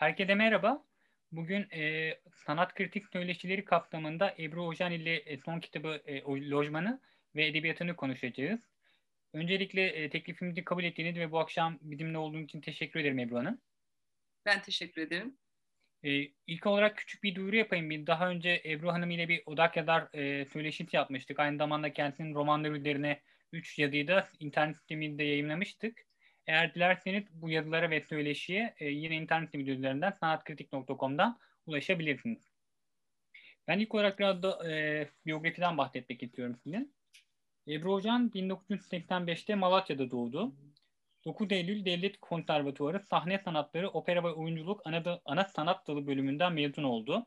Herkese merhaba. Bugün e, sanat kritik söyleşileri kapsamında Ebru Hocan ile e, son kitabı e, Lojmanı ve edebiyatını konuşacağız. Öncelikle e, teklifimizi kabul ettiğiniz ve bu akşam bizimle olduğunuz için teşekkür ederim Ebru Hanım. Ben teşekkür ederim. E, ilk olarak küçük bir duyuru yapayım. Bir daha önce Ebru Hanım ile bir odak yazar e, söyleşisi yapmıştık. Aynı zamanda kendisinin romanları üzerine 3 yazıyı da internet sitemizde yayınlamıştık. Eğer dilerseniz bu yazılara ve söyleşiye e, yine internet üzerinden sanatkritik.com'dan ulaşabilirsiniz. Ben ilk olarak biraz da e, biyografiden bahsetmek istiyorum size. Ebru Hocan 1985'te Malatya'da doğdu. 9 Eylül Devlet Konservatuarı Sahne Sanatları Opera ve Oyunculuk ana, ana sanat dalı bölümünden mezun oldu.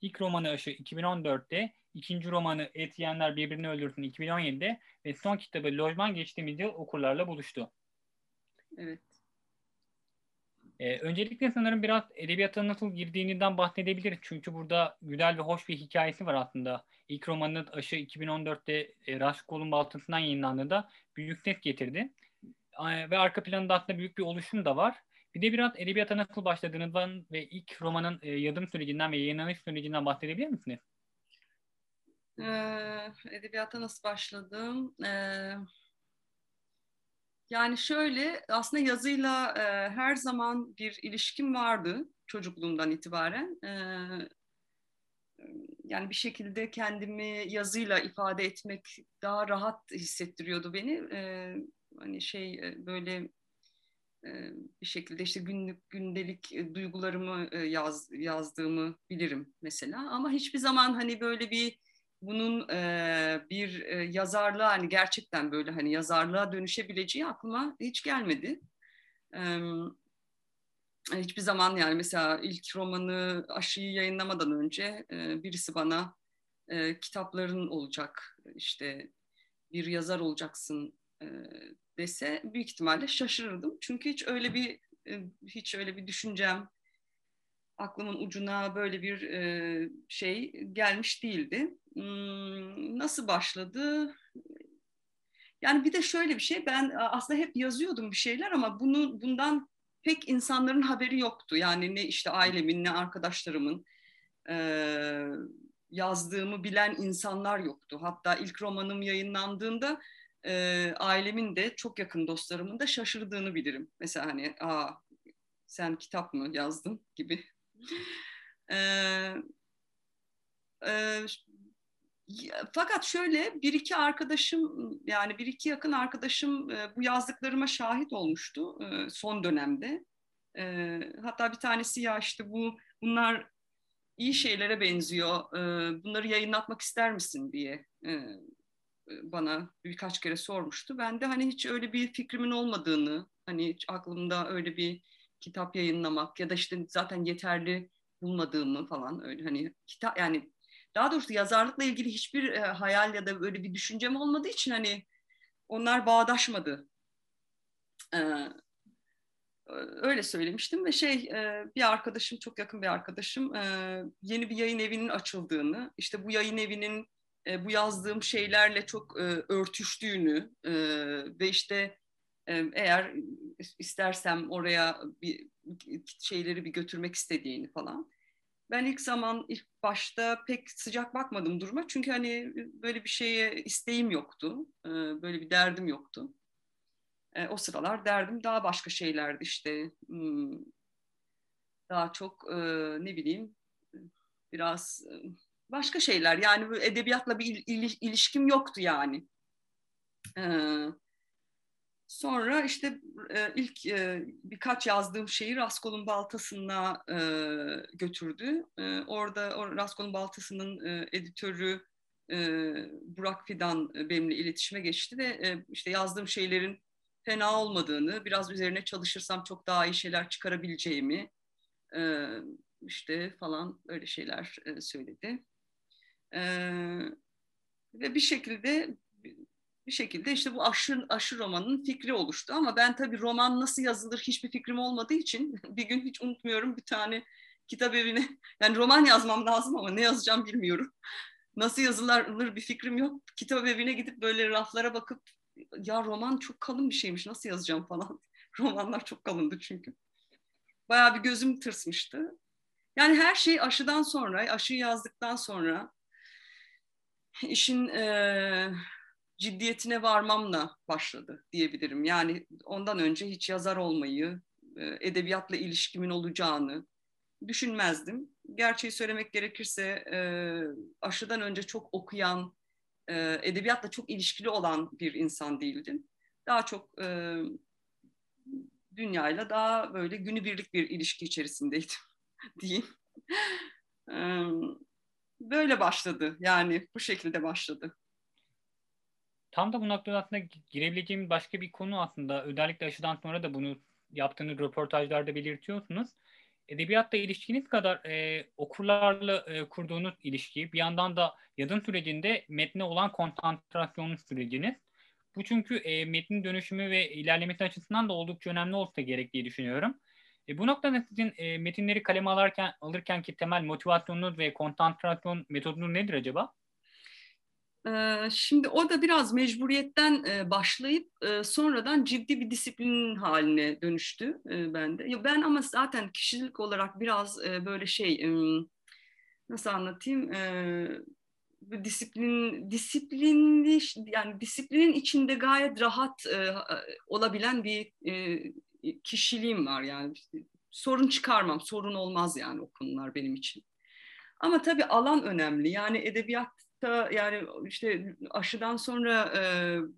İlk romanı Aşı 2014'te, ikinci romanı Et Yiyenler Birbirini Öldürsün 2017'de ve son kitabı Lojman geçtiğimiz yıl okurlarla buluştu. Evet. Ee, öncelikle sanırım biraz edebiyata nasıl girdiğinden bahsedebiliriz. Çünkü burada güzel ve hoş bir hikayesi var aslında. İlk romanın Aşı 2014'te e, Raşit Kol'un baltasından yayınlandığında büyük ses getirdi. E, ve arka planında aslında büyük bir oluşum da var. Bir de biraz edebiyata nasıl başladığınızdan ve ilk romanın e, yazım sürecinden ve yayınlanış sürecinden bahsedebilir misiniz? Ee, edebiyata nasıl başladım? Ee, yani şöyle aslında yazıyla e, her zaman bir ilişkim vardı çocukluğumdan itibaren. E, yani bir şekilde kendimi yazıyla ifade etmek daha rahat hissettiriyordu beni. E, hani şey e, böyle e, bir şekilde işte günlük gündelik e, duygularımı e, yaz, yazdığımı bilirim mesela. Ama hiçbir zaman hani böyle bir bunun e, bir e, yazarlığa hani gerçekten böyle hani yazarlığa dönüşebileceği aklıma hiç gelmedi. E, hiçbir zaman yani mesela ilk romanı Aşı'yı yayınlamadan önce e, birisi bana e, kitapların olacak işte bir yazar olacaksın e, dese büyük ihtimalle şaşırırdım. Çünkü hiç öyle bir e, hiç öyle bir düşüncem aklımın ucuna böyle bir e, şey gelmiş değildi. Hmm, nasıl başladı? Yani bir de şöyle bir şey, ben aslında hep yazıyordum bir şeyler ama bunu bundan pek insanların haberi yoktu. Yani ne işte ailemin ne arkadaşlarımın e, yazdığımı bilen insanlar yoktu. Hatta ilk romanım yayınlandığında e, ailemin de çok yakın dostlarımın da şaşırdığını bilirim. Mesela hani aa sen kitap mı yazdın gibi. E, e, fakat şöyle bir iki arkadaşım yani bir iki yakın arkadaşım e, bu yazdıklarıma şahit olmuştu e, son dönemde. E, hatta bir tanesi ya işte bu bunlar iyi şeylere benziyor. bunları yayınlatmak ister misin diye bana birkaç kere sormuştu. Ben de hani hiç öyle bir fikrimin olmadığını, hani hiç aklımda öyle bir kitap yayınlamak ya da işte zaten yeterli bulmadığımı falan öyle hani kitap yani daha doğrusu yazarlıkla ilgili hiçbir e, hayal ya da böyle bir düşüncem olmadığı için hani onlar bağdaşmadı. Ee, öyle söylemiştim ve şey e, bir arkadaşım çok yakın bir arkadaşım e, yeni bir yayın evinin açıldığını işte bu yayın evinin e, bu yazdığım şeylerle çok e, örtüştüğünü e, ve işte e, eğer istersem oraya bir şeyleri bir götürmek istediğini falan ben ilk zaman ilk başta pek sıcak bakmadım duruma. Çünkü hani böyle bir şeye isteğim yoktu. Böyle bir derdim yoktu. O sıralar derdim daha başka şeylerdi işte. Hmm, daha çok ne bileyim biraz başka şeyler. Yani edebiyatla bir ilişkim yoktu yani. Sonra işte e, ilk e, birkaç yazdığım şeyi Raskol'un Baltası'na e, götürdü. E, orada o Raskol'un Baltası'nın e, editörü e, Burak Fidan e, benimle iletişime geçti ve e, işte yazdığım şeylerin fena olmadığını, biraz üzerine çalışırsam çok daha iyi şeyler çıkarabileceğimi e, işte falan öyle şeyler e, söyledi. E, ve bir şekilde bir şekilde işte bu aşı, aşı romanın fikri oluştu. Ama ben tabii roman nasıl yazılır hiçbir fikrim olmadığı için bir gün hiç unutmuyorum bir tane kitap evine yani roman yazmam lazım ama ne yazacağım bilmiyorum. Nasıl yazılır bir fikrim yok. Kitap evine gidip böyle raflara bakıp ya roman çok kalın bir şeymiş nasıl yazacağım falan. Romanlar çok kalındı çünkü. bayağı bir gözüm tırsmıştı. Yani her şey aşıdan sonra, aşıyı yazdıktan sonra işin e, ciddiyetine varmamla başladı diyebilirim. Yani ondan önce hiç yazar olmayı, e, edebiyatla ilişkimin olacağını düşünmezdim. Gerçeği söylemek gerekirse e, aşıdan önce çok okuyan, e, edebiyatla çok ilişkili olan bir insan değildim. Daha çok dünyayla daha böyle günübirlik bir ilişki içerisindeydim diyeyim. Böyle başladı yani bu şekilde başladı. Tam da bu noktada aslında girebileceğim başka bir konu aslında özellikle aşıdan sonra da bunu yaptığınız röportajlarda belirtiyorsunuz. Edebiyatla ilişkiniz kadar e, okurlarla e, kurduğunuz ilişki bir yandan da yazım sürecinde metne olan konsantrasyon süreciniz. Bu çünkü e, metnin dönüşümü ve ilerlemesi açısından da oldukça önemli olsa gerek diye düşünüyorum. E, bu noktada sizin e, metinleri kaleme alırken, alırken ki temel motivasyonunuz ve konsantrasyon metodunuz nedir acaba? Şimdi o da biraz mecburiyetten başlayıp sonradan ciddi bir disiplin haline dönüştü bende. Ben ama zaten kişilik olarak biraz böyle şey nasıl anlatayım disiplin disiplinli yani disiplinin içinde gayet rahat olabilen bir kişiliğim var yani sorun çıkarmam sorun olmaz yani o konular benim için. Ama tabii alan önemli yani edebiyat da yani işte aşıdan sonra e,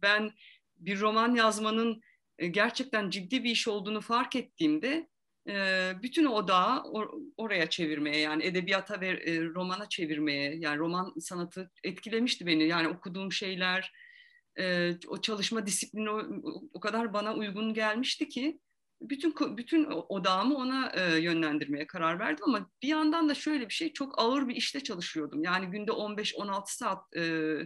ben bir roman yazmanın e, gerçekten ciddi bir iş olduğunu fark ettiğimde e, bütün odağı or, oraya çevirmeye yani edebiyata ve e, romana çevirmeye yani roman sanatı etkilemişti beni. Yani okuduğum şeyler e, o çalışma disiplini o, o kadar bana uygun gelmişti ki bütün bütün odağımı ona e, yönlendirmeye karar verdim ama bir yandan da şöyle bir şey çok ağır bir işte çalışıyordum. Yani günde 15-16 saat e,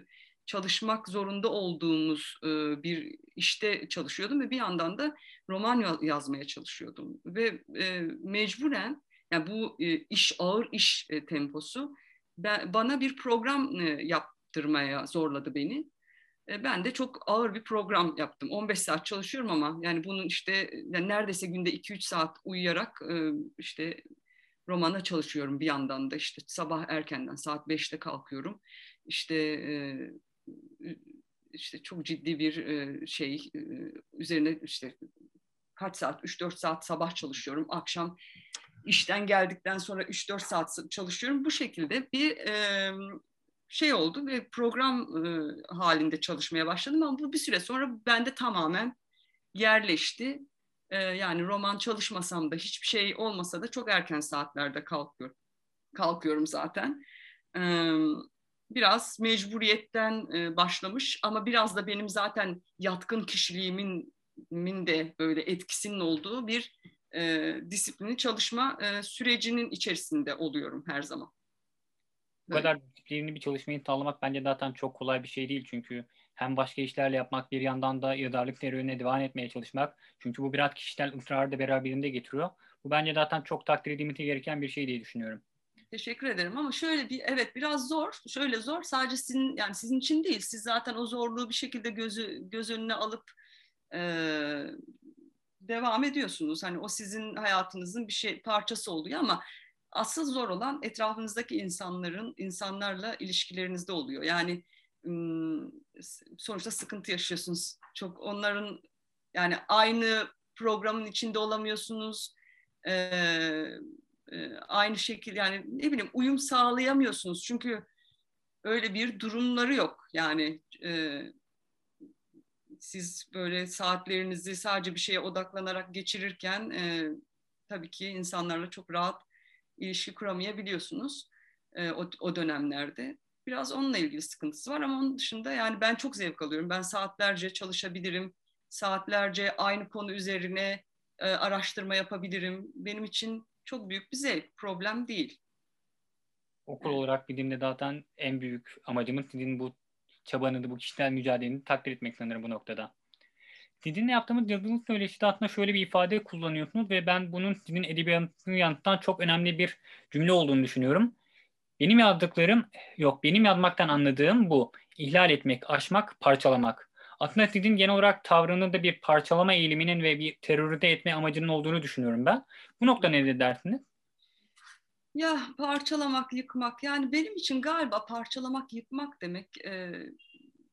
çalışmak zorunda olduğumuz e, bir işte çalışıyordum ve bir yandan da roman yazmaya çalışıyordum ve e, mecburen yani bu e, iş ağır iş e, temposu ben, bana bir program e, yaptırmaya zorladı beni ben de çok ağır bir program yaptım. 15 saat çalışıyorum ama yani bunun işte yani neredeyse günde 2-3 saat uyuyarak e, işte romana çalışıyorum bir yandan da işte sabah erkenden saat 5'te kalkıyorum. İşte e, işte çok ciddi bir şey üzerine işte kaç saat 3-4 saat sabah çalışıyorum. Akşam işten geldikten sonra 3-4 saat çalışıyorum. Bu şekilde bir şey oldu ve program e, halinde çalışmaya başladım ama bu bir süre sonra bende tamamen yerleşti. E, yani roman çalışmasam da hiçbir şey olmasa da çok erken saatlerde kalkıyorum. Kalkıyorum zaten. E, biraz mecburiyetten e, başlamış ama biraz da benim zaten yatkın kişiliğimin min de böyle etkisinin olduğu bir e, disiplini çalışma e, sürecinin içerisinde oluyorum her zaman. Bu kadar disiplinli bir çalışmayı sağlamak bence zaten çok kolay bir şey değil. Çünkü hem başka işlerle yapmak bir yandan da yazarlık serüvenine devam etmeye çalışmak. Çünkü bu biraz kişisel ısrarı da beraberinde getiriyor. Bu bence zaten çok takdir edilmesi gereken bir şey diye düşünüyorum. Teşekkür ederim ama şöyle bir evet biraz zor. Şöyle zor. Sadece sizin yani sizin için değil. Siz zaten o zorluğu bir şekilde gözü göz önüne alıp e, devam ediyorsunuz. Hani o sizin hayatınızın bir şey parçası oluyor ama asıl zor olan etrafınızdaki insanların, insanlarla ilişkilerinizde oluyor. Yani sonuçta sıkıntı yaşıyorsunuz. Çok onların yani aynı programın içinde olamıyorsunuz. Aynı şekilde yani ne bileyim uyum sağlayamıyorsunuz. Çünkü öyle bir durumları yok. Yani siz böyle saatlerinizi sadece bir şeye odaklanarak geçirirken e, tabii ki insanlarla çok rahat ilişki kuramayabiliyorsunuz e, o, o dönemlerde. Biraz onunla ilgili sıkıntısı var ama onun dışında yani ben çok zevk alıyorum. Ben saatlerce çalışabilirim. Saatlerce aynı konu üzerine e, araştırma yapabilirim. Benim için çok büyük bir zevk, problem değil. Okul olarak bildiğimde zaten en büyük amacımız sizin bu çabanızı, bu kişisel mücadeleni takdir etmek sanırım bu noktada. Sizinle yaptığımız yazılı söyleşide aslında şöyle bir ifade kullanıyorsunuz ve ben bunun sizin edebiyatını yansıtan çok önemli bir cümle olduğunu düşünüyorum. Benim yazdıklarım, yok benim yazmaktan anladığım bu. İhlal etmek, aşmak, parçalamak. Aslında sizin genel olarak tavrının da bir parçalama eğiliminin ve bir terörize etme amacının olduğunu düşünüyorum ben. Bu nokta ne dersiniz? Ya parçalamak, yıkmak yani benim için galiba parçalamak, yıkmak demek e,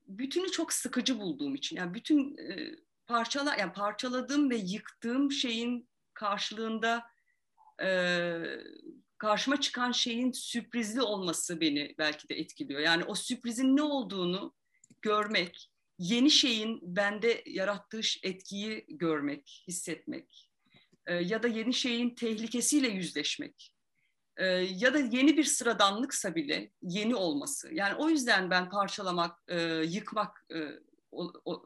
bütünü çok sıkıcı bulduğum için. Yani bütün e, parçala yani parçaladığım ve yıktığım şeyin karşılığında e, karşıma çıkan şeyin sürprizli olması beni belki de etkiliyor. Yani o sürprizin ne olduğunu görmek, yeni şeyin bende yarattığı etkiyi görmek, hissetmek e, ya da yeni şeyin tehlikesiyle yüzleşmek e, ya da yeni bir sıradanlıksa bile yeni olması. Yani o yüzden ben parçalamak, e, yıkmak e, o, o,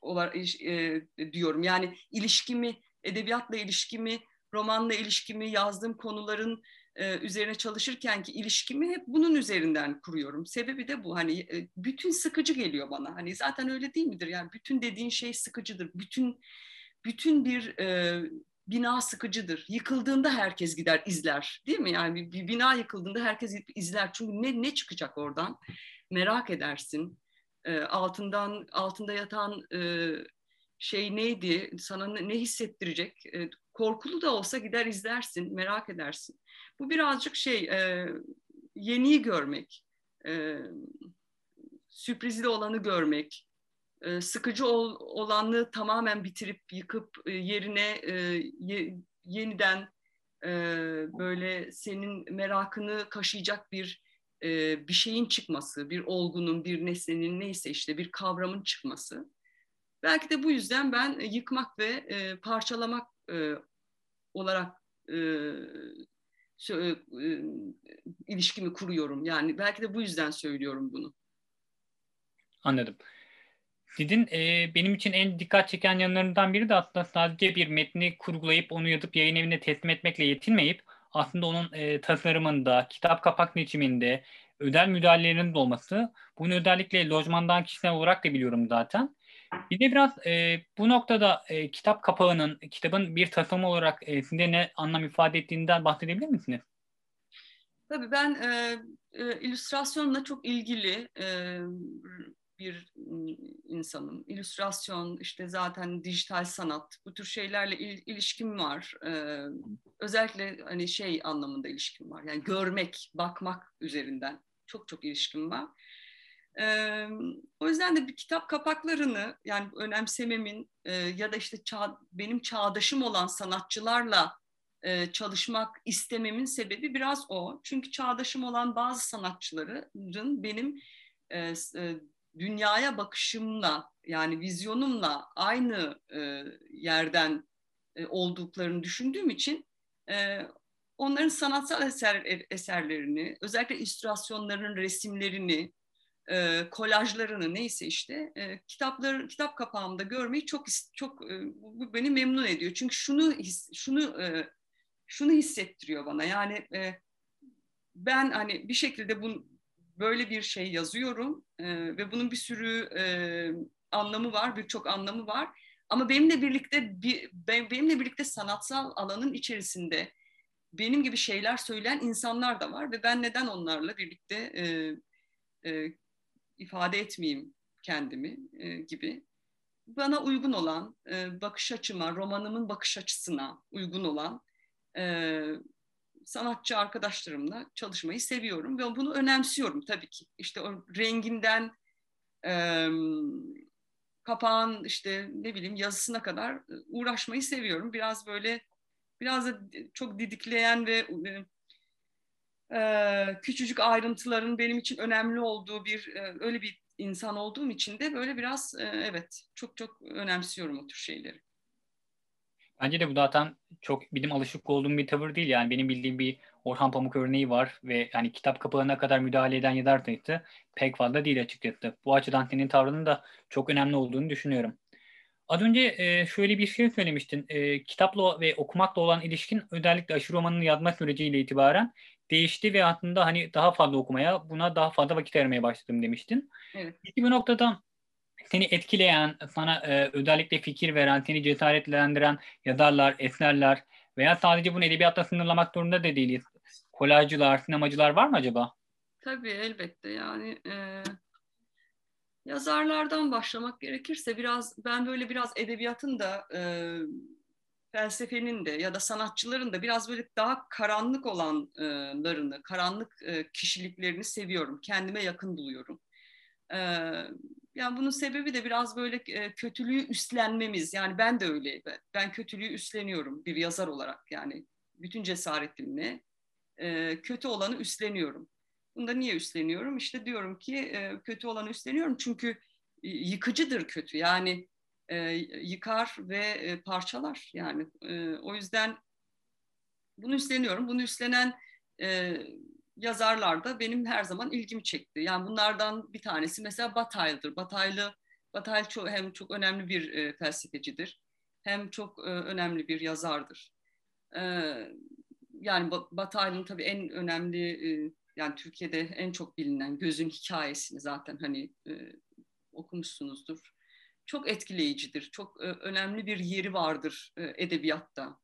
olarak e, diyorum. Yani ilişkimi, edebiyatla ilişkimi, romanla ilişkimi, yazdığım konuların e, üzerine çalışırken ki ilişkimi hep bunun üzerinden kuruyorum. Sebebi de bu. Hani e, bütün sıkıcı geliyor bana. Hani zaten öyle değil midir? Yani bütün dediğin şey sıkıcıdır. Bütün bütün bir e, bina sıkıcıdır. Yıkıldığında herkes gider izler, değil mi? Yani bir, bir bina yıkıldığında herkes izler. Çünkü ne ne çıkacak oradan? Merak edersin. E, altından altında yatan e, şey neydi? Sana ne, hissettirecek? E, korkulu da olsa gider izlersin, merak edersin. Bu birazcık şey, e, yeniyi görmek, e, sürprizli olanı görmek, sıkıcı ol, olanı tamamen bitirip yıkıp yerine ye, yeniden böyle senin merakını kaşıyacak bir e, bir şeyin çıkması, bir olgunun, bir nesnenin neyse işte bir kavramın çıkması. Belki de bu yüzden ben yıkmak ve e, parçalamak e, olarak e, e, ilişkimi kuruyorum. Yani belki de bu yüzden söylüyorum bunu. Anladım. Sizin e, benim için en dikkat çeken yanlarından biri de aslında sadece bir metni kurgulayıp onu yazıp yayın evine teslim etmekle yetinmeyip aslında onun e, tasarımında, kitap kapak biçiminde, özel müdahalelerinin de olması. Bunu özellikle lojmandan kişisel olarak da biliyorum zaten. Bir de biraz e, bu noktada e, kitap kapağının, kitabın bir tasarım olarak e, size ne anlam ifade ettiğinden bahsedebilir misiniz? Tabii ben e, e, illüstrasyonla çok ilgili e, bir insanım. İllüstrasyon, işte zaten dijital sanat, bu tür şeylerle il, ilişkim var. E, özellikle hani şey anlamında ilişkim var. Yani görmek, bakmak üzerinden çok çok ilişkim var. E, o yüzden de bir kitap kapaklarını yani önemsememin e, ya da işte çağ, benim çağdaşım olan sanatçılarla e, çalışmak istememin sebebi biraz o. Çünkü çağdaşım olan bazı sanatçıların benim e, e, dünyaya bakışımla yani vizyonumla aynı e, yerden e, olduklarını düşündüğüm için e, onların sanatsal eser, eserlerini, özellikle illüstrasyonların resimlerini, e, kolajlarını neyse işte e, kitapları kitap kapağımda görmeyi çok çok e, bu beni memnun ediyor. Çünkü şunu şunu e, şunu hissettiriyor bana. Yani e, ben hani bir şekilde bu böyle bir şey yazıyorum e, ve bunun bir sürü e, anlamı var, birçok anlamı var. Ama benimle birlikte bir, benimle birlikte sanatsal alanın içerisinde benim gibi şeyler söyleyen insanlar da var ve ben neden onlarla birlikte e, e, ifade etmeyeyim kendimi e, gibi. Bana uygun olan, e, bakış açıma, romanımın bakış açısına uygun olan e, sanatçı arkadaşlarımla çalışmayı seviyorum ve bunu önemsiyorum tabii ki. İşte o renginden e, kapağın işte ne bileyim yazısına kadar uğraşmayı seviyorum. Biraz böyle biraz da çok didikleyen ve e, küçücük ayrıntıların benim için önemli olduğu bir e, öyle bir insan olduğum için de böyle biraz e, evet çok çok önemsiyorum o tür şeyleri. Bence de bu zaten çok benim alışık olduğum bir tavır değil yani benim bildiğim bir Orhan Pamuk örneği var ve yani kitap kapağına kadar müdahale eden yazar sayısı pek fazla değil açıkçası. Bu açıdan senin tavrının da çok önemli olduğunu düşünüyorum. Az önce e, şöyle bir şey söylemiştin. E, kitapla ve okumakla olan ilişkin özellikle aşırı romanını yazma süreciyle itibaren değişti ve aslında hani daha fazla okumaya, buna daha fazla vakit ayırmaya başladım demiştin. Evet. Peki bu noktada seni etkileyen, sana e, özellikle fikir veren, seni cesaretlendiren yazarlar, eserler veya sadece bunu edebiyatla sınırlamak zorunda da değiliz. Kolajcılar, sinemacılar var mı acaba? Tabii elbette yani e, Yazarlardan başlamak gerekirse biraz ben böyle biraz edebiyatın da e, felsefenin de ya da sanatçıların da biraz böyle daha karanlık olanlarını, karanlık e, kişiliklerini seviyorum. Kendime yakın buluyorum. E, yani bunun sebebi de biraz böyle e, kötülüğü üstlenmemiz. Yani ben de öyle. Ben kötülüğü üstleniyorum bir yazar olarak. Yani bütün cesaretimle kötü olanı üstleniyorum. Bunu da niye üstleniyorum? İşte diyorum ki kötü olanı üstleniyorum çünkü yıkıcıdır kötü. Yani yıkar ve parçalar. Yani o yüzden bunu üstleniyorum. Bunu üstlenen yazarlar da benim her zaman ilgimi çekti. Yani bunlardan bir tanesi mesela Bataille'dır. Bataille, Bataille çok, hem çok önemli bir e, felsefecidir hem çok e, önemli bir yazardır. E, yani Bataille'ın tabii en önemli e, yani Türkiye'de en çok bilinen Gözün Hikayesini zaten hani e, okumuşsunuzdur. Çok etkileyicidir. Çok e, önemli bir yeri vardır e, edebiyatta.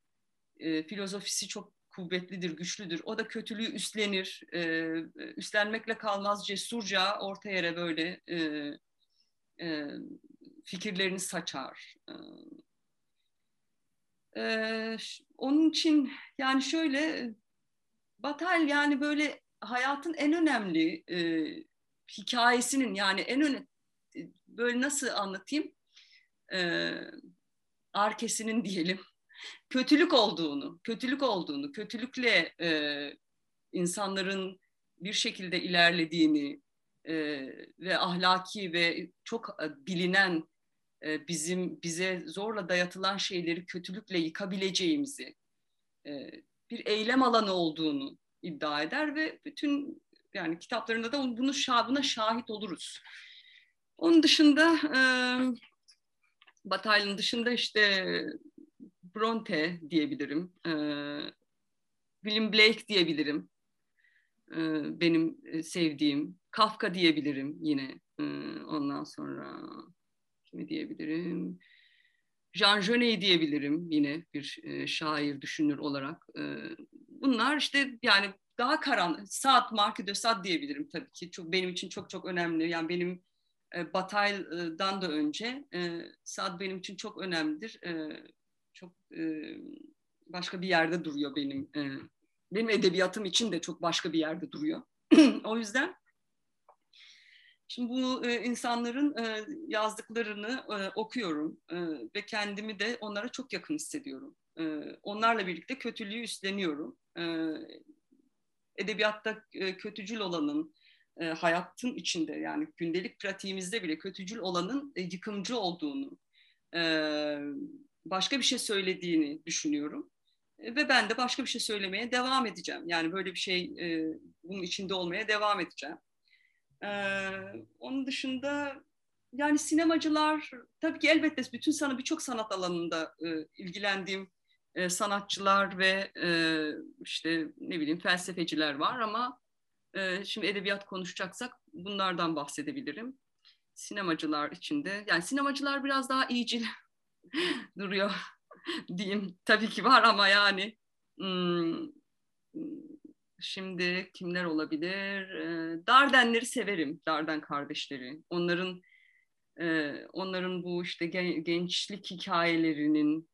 E, filozofisi çok kuvvetlidir, güçlüdür. O da kötülüğü üstlenir. E, üstlenmekle kalmaz cesurca orta yere böyle e, e, fikirlerini saçar. E, e, onun için yani şöyle Batal yani böyle hayatın en önemli e, hikayesinin yani en önemli böyle nasıl anlatayım e, arkesinin diyelim kötülük olduğunu, kötülük olduğunu, kötülükle e, insanların bir şekilde ilerlediğini e, ve ahlaki ve çok e, bilinen e, bizim bize zorla dayatılan şeyleri kötülükle yıkabileceğimizi, e, bir eylem alanı olduğunu iddia eder ve bütün yani kitaplarında da bunu buna şahit oluruz. Onun dışında e, Batayla'nın dışında işte Bronte diyebilirim. E, William Blake diyebilirim. E, benim sevdiğim. Kafka diyebilirim yine. E, ondan sonra kimi diyebilirim? Jean Genet diyebilirim yine bir e, şair, düşünür olarak. E, bunlar işte yani daha karan, Saat, Marquis de Sade diyebilirim tabii ki. Çok, benim için çok çok önemli. Yani benim e, Bataille'dan da önce e, Sade benim için çok önemlidir. E, e, başka bir yerde duruyor benim. E, benim edebiyatım için de çok başka bir yerde duruyor. o yüzden şimdi bu e, insanların e, yazdıklarını e, okuyorum e, ve kendimi de onlara çok yakın hissediyorum. E, onlarla birlikte kötülüğü üstleniyorum. E, edebiyatta e, kötücül olanın, e, hayatın içinde yani gündelik pratiğimizde bile kötücül olanın e, yıkımcı olduğunu, e, başka bir şey söylediğini düşünüyorum. E, ve ben de başka bir şey söylemeye devam edeceğim. Yani böyle bir şey e, bunun içinde olmaya devam edeceğim. E, onun dışında yani sinemacılar tabii ki elbette bütün sana birçok sanat alanında e, ilgilendiğim e, sanatçılar ve e, işte ne bileyim felsefeciler var ama e, şimdi edebiyat konuşacaksak bunlardan bahsedebilirim. Sinemacılar içinde yani sinemacılar biraz daha iyicil duruyor diyeyim. Tabii ki var ama yani hmm, şimdi kimler olabilir? Dardenleri severim, Darden kardeşleri. Onların onların bu işte gençlik hikayelerinin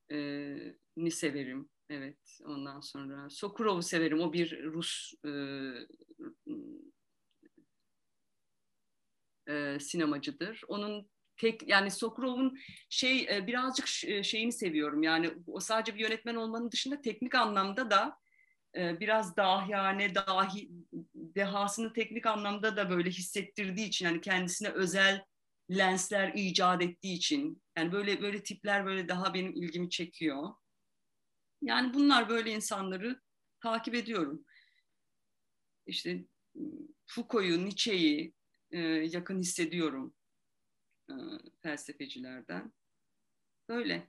ni severim. Evet, ondan sonra Sokurov'u severim. O bir Rus sinemacıdır. Onun tek yani Sokurov'un şey e, birazcık e, şeyini seviyorum. Yani o sadece bir yönetmen olmanın dışında teknik anlamda da e, biraz dahiyane, dahi dehasını teknik anlamda da böyle hissettirdiği için yani kendisine özel lensler icat ettiği için yani böyle böyle tipler böyle daha benim ilgimi çekiyor. Yani bunlar böyle insanları takip ediyorum. İşte Foucault'u, Nietzsche'yi yakın hissediyorum e, felsefecilerden. Böyle.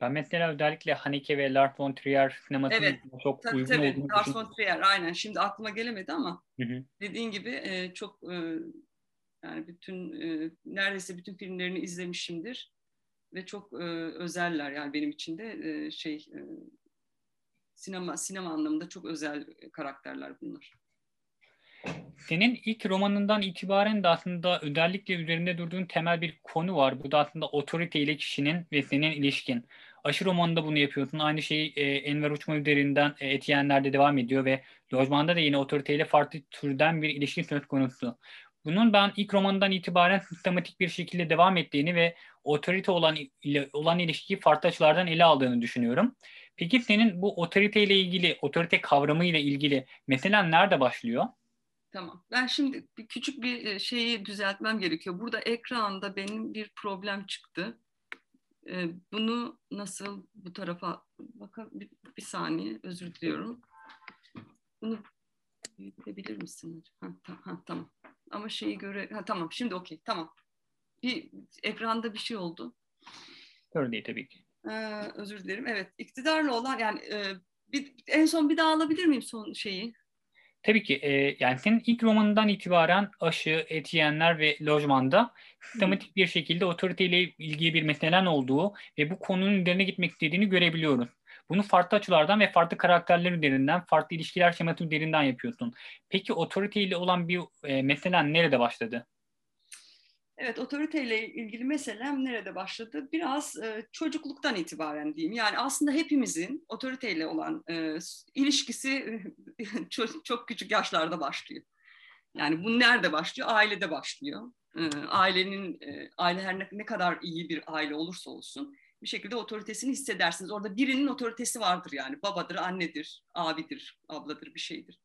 Ben mesela özellikle Haneke ve Lars von Trier sinemasının evet, çok tabii, uygun tabii. olduğunu Lars von Trier aynen. Şimdi aklıma gelemedi ama hı hı. dediğin gibi e, çok e, yani bütün e, neredeyse bütün filmlerini izlemişimdir ve çok e, özeller yani benim için de e, şey e, sinema sinema anlamında çok özel karakterler bunlar. Senin ilk romanından itibaren de aslında özellikle üzerinde durduğun temel bir konu var. Bu da aslında otorite ile kişinin ve senin ilişkin. Aşı romanında bunu yapıyorsun. Aynı şey e, Enver Uçma üzerinden e, Etiyenler'de devam ediyor ve Lojman'da da yine otoriteyle farklı türden bir ilişki söz konusu. Bunun ben ilk romandan itibaren sistematik bir şekilde devam ettiğini ve otorite olan ile olan ilişkiyi farklı açılardan ele aldığını düşünüyorum. Peki senin bu otorite ile ilgili, otorite kavramı ile ilgili mesela nerede başlıyor? Tamam. Ben şimdi bir küçük bir e, şeyi düzeltmem gerekiyor. Burada ekranda benim bir problem çıktı. E, bunu nasıl bu tarafa bakın bir, saniye özür diliyorum. Bunu büyütebilir misin? Ha, ta, ha, tamam. Ama şeyi göre ha, tamam şimdi okey tamam. Bir ekranda bir şey oldu. Değil tabii ki. Ee, özür dilerim. Evet, iktidarla olan yani e, bir, en son bir daha alabilir miyim son şeyi? Tabii ki. E, yani senin ilk romanından itibaren aşı, etiyenler ve lojmanda sistematik bir şekilde otoriteyle ilgili bir meselen olduğu ve bu konunun üzerine gitmek istediğini görebiliyoruz. Bunu farklı açılardan ve farklı karakterler üzerinden, farklı ilişkiler şeması üzerinden yapıyorsun. Peki otoriteyle olan bir e, meselen nerede başladı? Evet, otoriteyle ilgili meselem nerede başladı? Biraz e, çocukluktan itibaren diyeyim. Yani aslında hepimizin otoriteyle olan e, ilişkisi çok, çok küçük yaşlarda başlıyor. Yani bu nerede başlıyor? Ailede başlıyor. E, ailenin, e, aile her ne, ne kadar iyi bir aile olursa olsun bir şekilde otoritesini hissedersiniz. Orada birinin otoritesi vardır yani. Babadır, annedir, abidir, abladır bir şeydir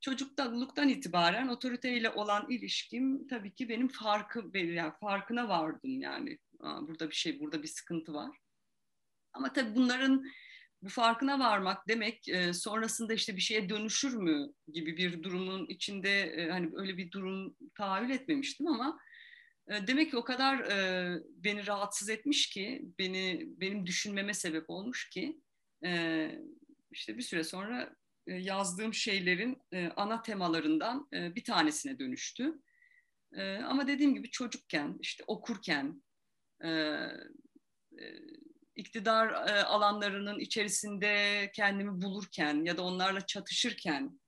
çocukluktan itibaren otoriteyle olan ilişkim tabii ki benim farkı yani farkına vardım yani. Burada bir şey, burada bir sıkıntı var. Ama tabii bunların bu farkına varmak demek e, sonrasında işte bir şeye dönüşür mü gibi bir durumun içinde e, hani öyle bir durum tahayyül etmemiştim ama e, demek ki o kadar beni rahatsız etmiş ki beni benim düşünmeme sebep olmuş ki işte bir süre sonra yazdığım şeylerin e, ana temalarından e, bir tanesine dönüştü. Ama dediğim gibi çocukken, işte okurken, iktidar alanlarının içerisinde kendimi bulurken ya da onlarla çatışırken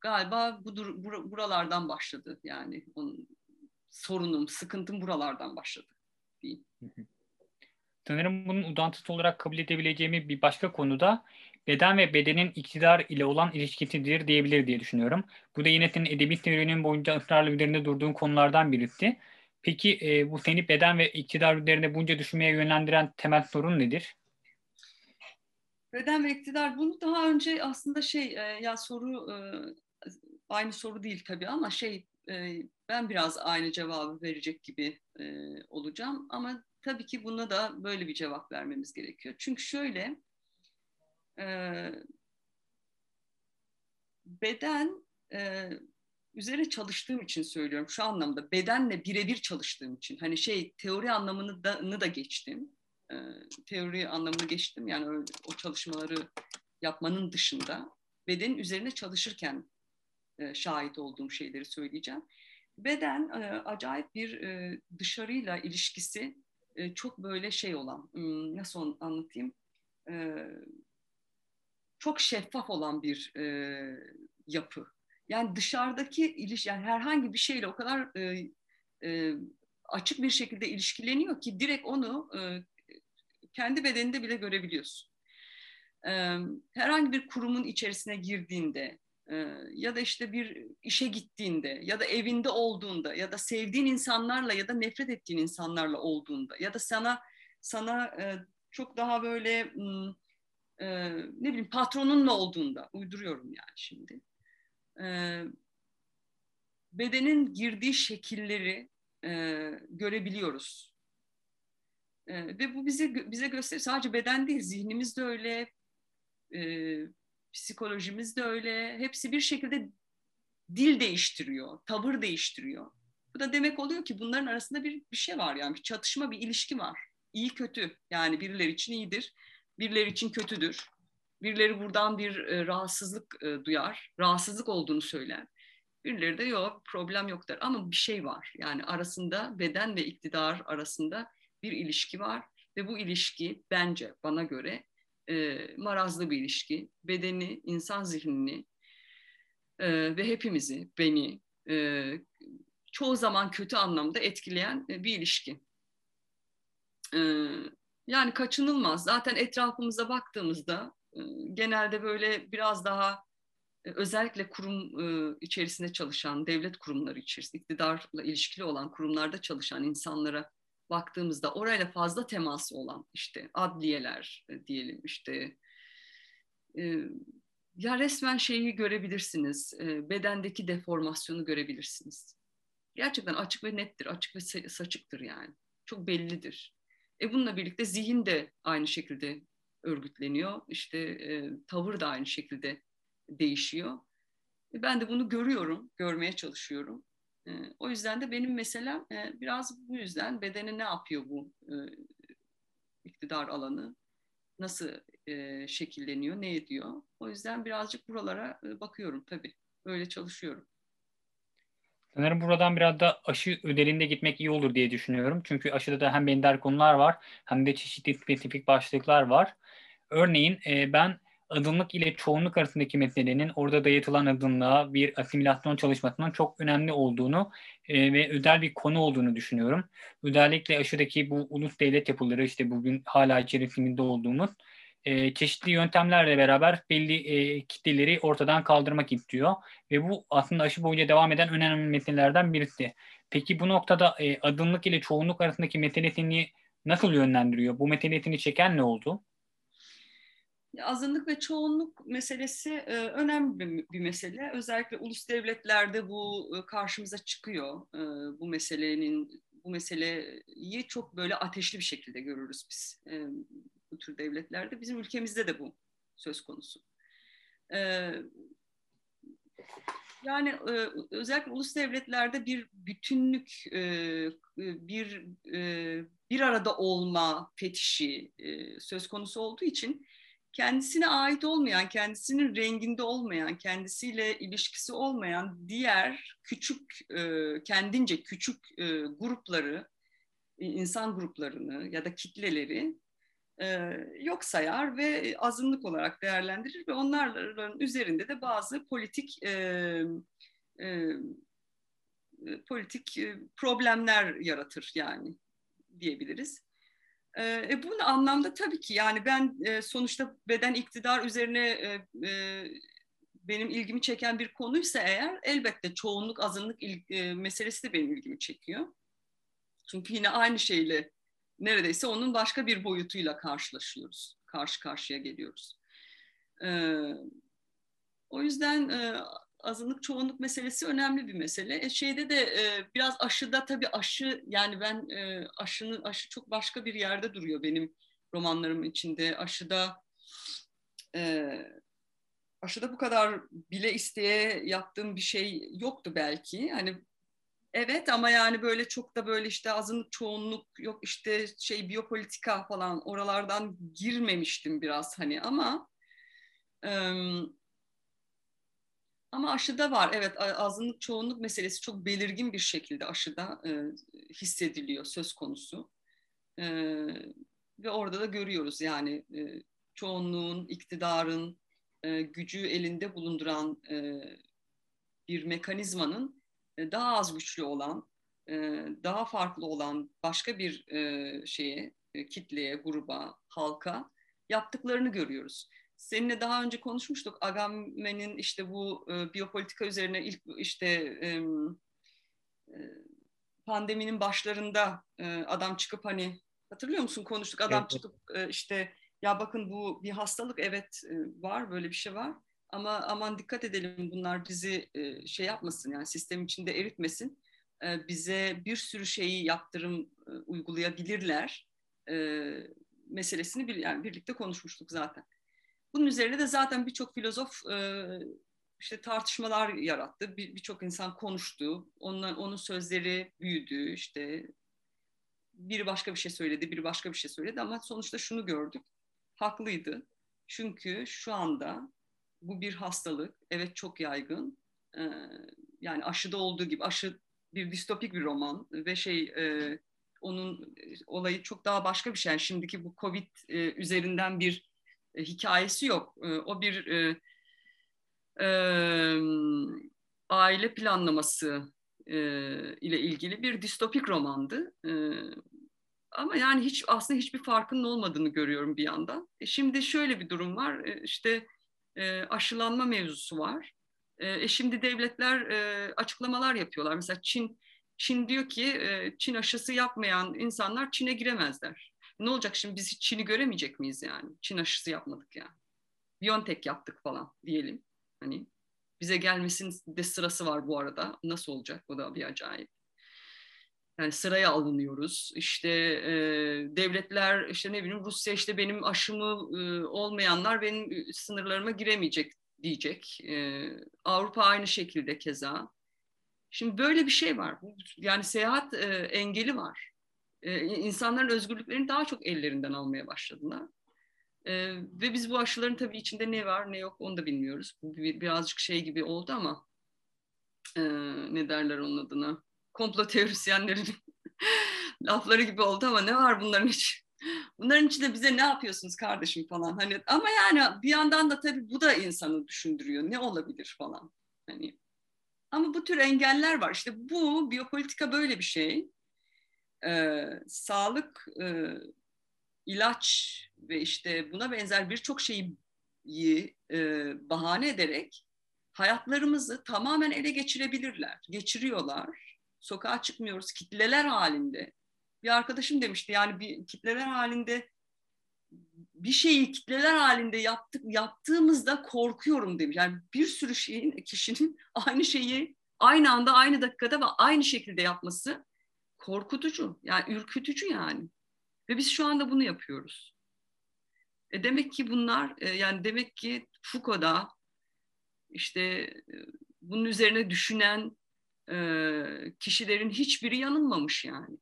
galiba bu buralardan başladı. Yani onun sorunum, sıkıntım buralardan başladı diyeyim. Sanırım bunun udantısı olarak kabul edebileceğimi bir başka konuda beden ve bedenin iktidar ile olan ilişkisidir diyebilir diye düşünüyorum. Bu da yine senin edebi serüvenin boyunca ısrarla üzerinde durduğun konulardan birisi. Peki e, bu seni beden ve iktidar üzerine bunca düşünmeye yönlendiren temel sorun nedir? Beden ve iktidar bunu daha önce aslında şey e, ya soru e, aynı soru değil tabii ama şey e, ben biraz aynı cevabı verecek gibi e, olacağım ama tabii ki buna da böyle bir cevap vermemiz gerekiyor. Çünkü şöyle e, beden e, üzerine çalıştığım için söylüyorum şu anlamda bedenle birebir çalıştığım için hani şey teori anlamını da, da geçtim e, teori anlamını geçtim yani öyle, o çalışmaları yapmanın dışında bedenin üzerine çalışırken e, şahit olduğum şeyleri söyleyeceğim. Beden e, acayip bir e, dışarıyla ilişkisi e, çok böyle şey olan, nasıl anlatayım, e, çok şeffaf olan bir e, yapı. Yani dışarıdaki iliş, yani herhangi bir şeyle o kadar açık bir şekilde ilişkileniyor ki direkt onu kendi bedeninde bile görebiliyorsun. herhangi bir kurumun içerisine girdiğinde ya da işte bir işe gittiğinde ya da evinde olduğunda ya da sevdiğin insanlarla ya da nefret ettiğin insanlarla olduğunda ya da sana sana çok daha böyle ne bileyim patronunla olduğunda uyduruyorum yani şimdi bedenin girdiği şekilleri görebiliyoruz. Ve bu bize bize gösterir sadece beden değil zihnimiz de öyle psikolojimiz de öyle. Hepsi bir şekilde dil değiştiriyor, tavır değiştiriyor. Bu da demek oluyor ki bunların arasında bir, bir şey var yani bir çatışma, bir ilişki var. İyi kötü yani birileri için iyidir, birileri için kötüdür. Birileri buradan bir e, rahatsızlık e, duyar, rahatsızlık olduğunu söyler. Birileri de yok, problem yok der. Ama bir şey var yani arasında beden ve iktidar arasında bir ilişki var ve bu ilişki bence bana göre e, marazlı bir ilişki. Bedeni, insan zihnini e, ve hepimizi, beni e, çoğu zaman kötü anlamda etkileyen e, bir ilişki. E, yani kaçınılmaz. Zaten etrafımıza baktığımızda e, genelde böyle biraz daha e, özellikle kurum e, içerisinde çalışan, devlet kurumları içerisinde, iktidarla ilişkili olan kurumlarda çalışan insanlara baktığımızda orayla fazla teması olan işte adliyeler diyelim işte ya resmen şeyi görebilirsiniz, bedendeki deformasyonu görebilirsiniz. Gerçekten açık ve nettir, açık ve saçıktır yani. Çok bellidir. E bununla birlikte zihin de aynı şekilde örgütleniyor. İşte e, tavır da aynı şekilde değişiyor. E, ben de bunu görüyorum, görmeye çalışıyorum. E, o yüzden de benim mesela e, biraz bu yüzden bedene ne yapıyor bu e, iktidar alanı? Nasıl e, şekilleniyor, ne ediyor? O yüzden birazcık buralara e, bakıyorum tabii. Öyle çalışıyorum. Sanırım buradan biraz da aşı ödelinde gitmek iyi olur diye düşünüyorum. Çünkü aşıda da hem benzer konular var hem de çeşitli spesifik başlıklar var. Örneğin e, ben adımlık ile çoğunluk arasındaki meselenin orada dayatılan adımlığa bir asimilasyon çalışmasının çok önemli olduğunu e, ve özel bir konu olduğunu düşünüyorum. Özellikle aşıdaki bu ulus devlet yapıları işte bugün hala içerisinde olduğumuz e, çeşitli yöntemlerle beraber belli e, kitleleri ortadan kaldırmak istiyor. Ve bu aslında aşı boyunca devam eden önemli meselelerden birisi. Peki bu noktada e, adımlık ile çoğunluk arasındaki meselesini nasıl yönlendiriyor? Bu meselesini çeken ne oldu? Azınlık ve çoğunluk meselesi e, önemli bir, bir mesele. Özellikle ulus devletlerde bu e, karşımıza çıkıyor. E, bu meselenin bu meseleyi çok böyle ateşli bir şekilde görürüz biz e, bu tür devletlerde. Bizim ülkemizde de bu söz konusu. E, yani e, özellikle ulus devletlerde bir bütünlük, e, bir e, bir arada olma fetişi e, söz konusu olduğu için kendisine ait olmayan, kendisinin renginde olmayan, kendisiyle ilişkisi olmayan diğer küçük, e, kendince küçük e, grupları, insan gruplarını ya da kitleleri e, yok sayar ve azınlık olarak değerlendirir ve onların üzerinde de bazı politik politik problemler yaratır yani diyebiliriz. E, bu anlamda tabii ki yani ben e, sonuçta beden iktidar üzerine e, e, benim ilgimi çeken bir konuysa eğer elbette çoğunluk azınlık il, e, meselesi de benim ilgimi çekiyor. Çünkü yine aynı şeyle neredeyse onun başka bir boyutuyla karşılaşıyoruz. Karşı karşıya geliyoruz. E, o yüzden e, azınlık çoğunluk meselesi önemli bir mesele. E, şeyde de e, biraz aşıda tabii aşı yani ben e, aşının aşı çok başka bir yerde duruyor benim romanlarım içinde. Aşıda e, aşıda bu kadar bile isteye yaptığım bir şey yoktu belki. Hani evet ama yani böyle çok da böyle işte azınlık çoğunluk yok işte şey biyopolitika falan oralardan girmemiştim biraz hani ama e, ama aşıda var. Evet azınlık çoğunluk meselesi çok belirgin bir şekilde aşıda e, hissediliyor söz konusu. E, ve orada da görüyoruz yani e, çoğunluğun, iktidarın e, gücü elinde bulunduran e, bir mekanizmanın e, daha az güçlü olan, e, daha farklı olan başka bir e, şeye, e, kitleye, gruba, halka yaptıklarını görüyoruz. Seninle daha önce konuşmuştuk. Agamben'in işte bu e, biyopolitika üzerine ilk işte e, pandeminin başlarında e, adam çıkıp hani hatırlıyor musun konuştuk adam evet. çıkıp e, işte ya bakın bu bir hastalık evet e, var böyle bir şey var ama aman dikkat edelim bunlar bizi e, şey yapmasın yani sistem içinde eritmesin e, bize bir sürü şeyi yaptırım e, uygulayabilirler e, meselesini bir, yani birlikte konuşmuştuk zaten. Bunun üzerine de zaten birçok filozof e, işte tartışmalar yarattı. Birçok bir insan konuştu. Onun, onun sözleri büyüdü. İşte biri başka bir şey söyledi, biri başka bir şey söyledi ama sonuçta şunu gördük. Haklıydı. Çünkü şu anda bu bir hastalık. Evet çok yaygın. Ee, yani aşıda olduğu gibi aşı bir distopik bir roman ve şey e, onun olayı çok daha başka bir şey. Yani şimdiki bu Covid e, üzerinden bir e, hikayesi yok. E, o bir e, e, aile planlaması e, ile ilgili bir distopik romandı. E, ama yani hiç aslında hiçbir farkının olmadığını görüyorum bir yandan. E, şimdi şöyle bir durum var. E, işte e, aşılanma mevzusu var. E, e şimdi devletler e, açıklamalar yapıyorlar. Mesela Çin Çin diyor ki e, Çin aşısı yapmayan insanlar Çin'e giremezler. Ne olacak şimdi biz Çin'i göremeyecek miyiz yani? Çin aşısı yapmadık yani. Biontech yaptık falan diyelim. Hani bize gelmesinin de sırası var bu arada. Nasıl olacak? O da bir acayip. Yani sıraya alınıyoruz. İşte e, devletler işte ne bileyim Rusya işte benim aşımı e, olmayanlar benim sınırlarıma giremeyecek diyecek. E, Avrupa aynı şekilde keza. Şimdi böyle bir şey var. Yani seyahat e, engeli var. E, insanların özgürlüklerini daha çok ellerinden almaya başladılar. E, ve biz bu aşıların tabii içinde ne var ne yok onu da bilmiyoruz. Bu bir, birazcık şey gibi oldu ama e, ne derler onun adına? Komplo teorisyenlerin lafları gibi oldu ama ne var bunların için? Bunların içinde bize ne yapıyorsunuz kardeşim falan. Hani ama yani bir yandan da tabii bu da insanı düşündürüyor. Ne olabilir falan. Hani ama bu tür engeller var. İşte bu biyopolitika böyle bir şey. Ee, sağlık, e, ilaç ve işte buna benzer birçok şeyi e, bahane ederek hayatlarımızı tamamen ele geçirebilirler. Geçiriyorlar. Sokağa çıkmıyoruz kitleler halinde. Bir arkadaşım demişti yani bir kitleler halinde bir şeyi kitleler halinde yaptık yaptığımızda korkuyorum demiş. Yani bir sürü şeyin kişinin aynı şeyi aynı anda aynı dakikada ve aynı şekilde yapması korkutucu. Yani ürkütücü yani. Ve biz şu anda bunu yapıyoruz. E demek ki bunlar e, yani demek ki Foucault'da işte e, bunun üzerine düşünen e, kişilerin hiçbiri yanılmamış yani.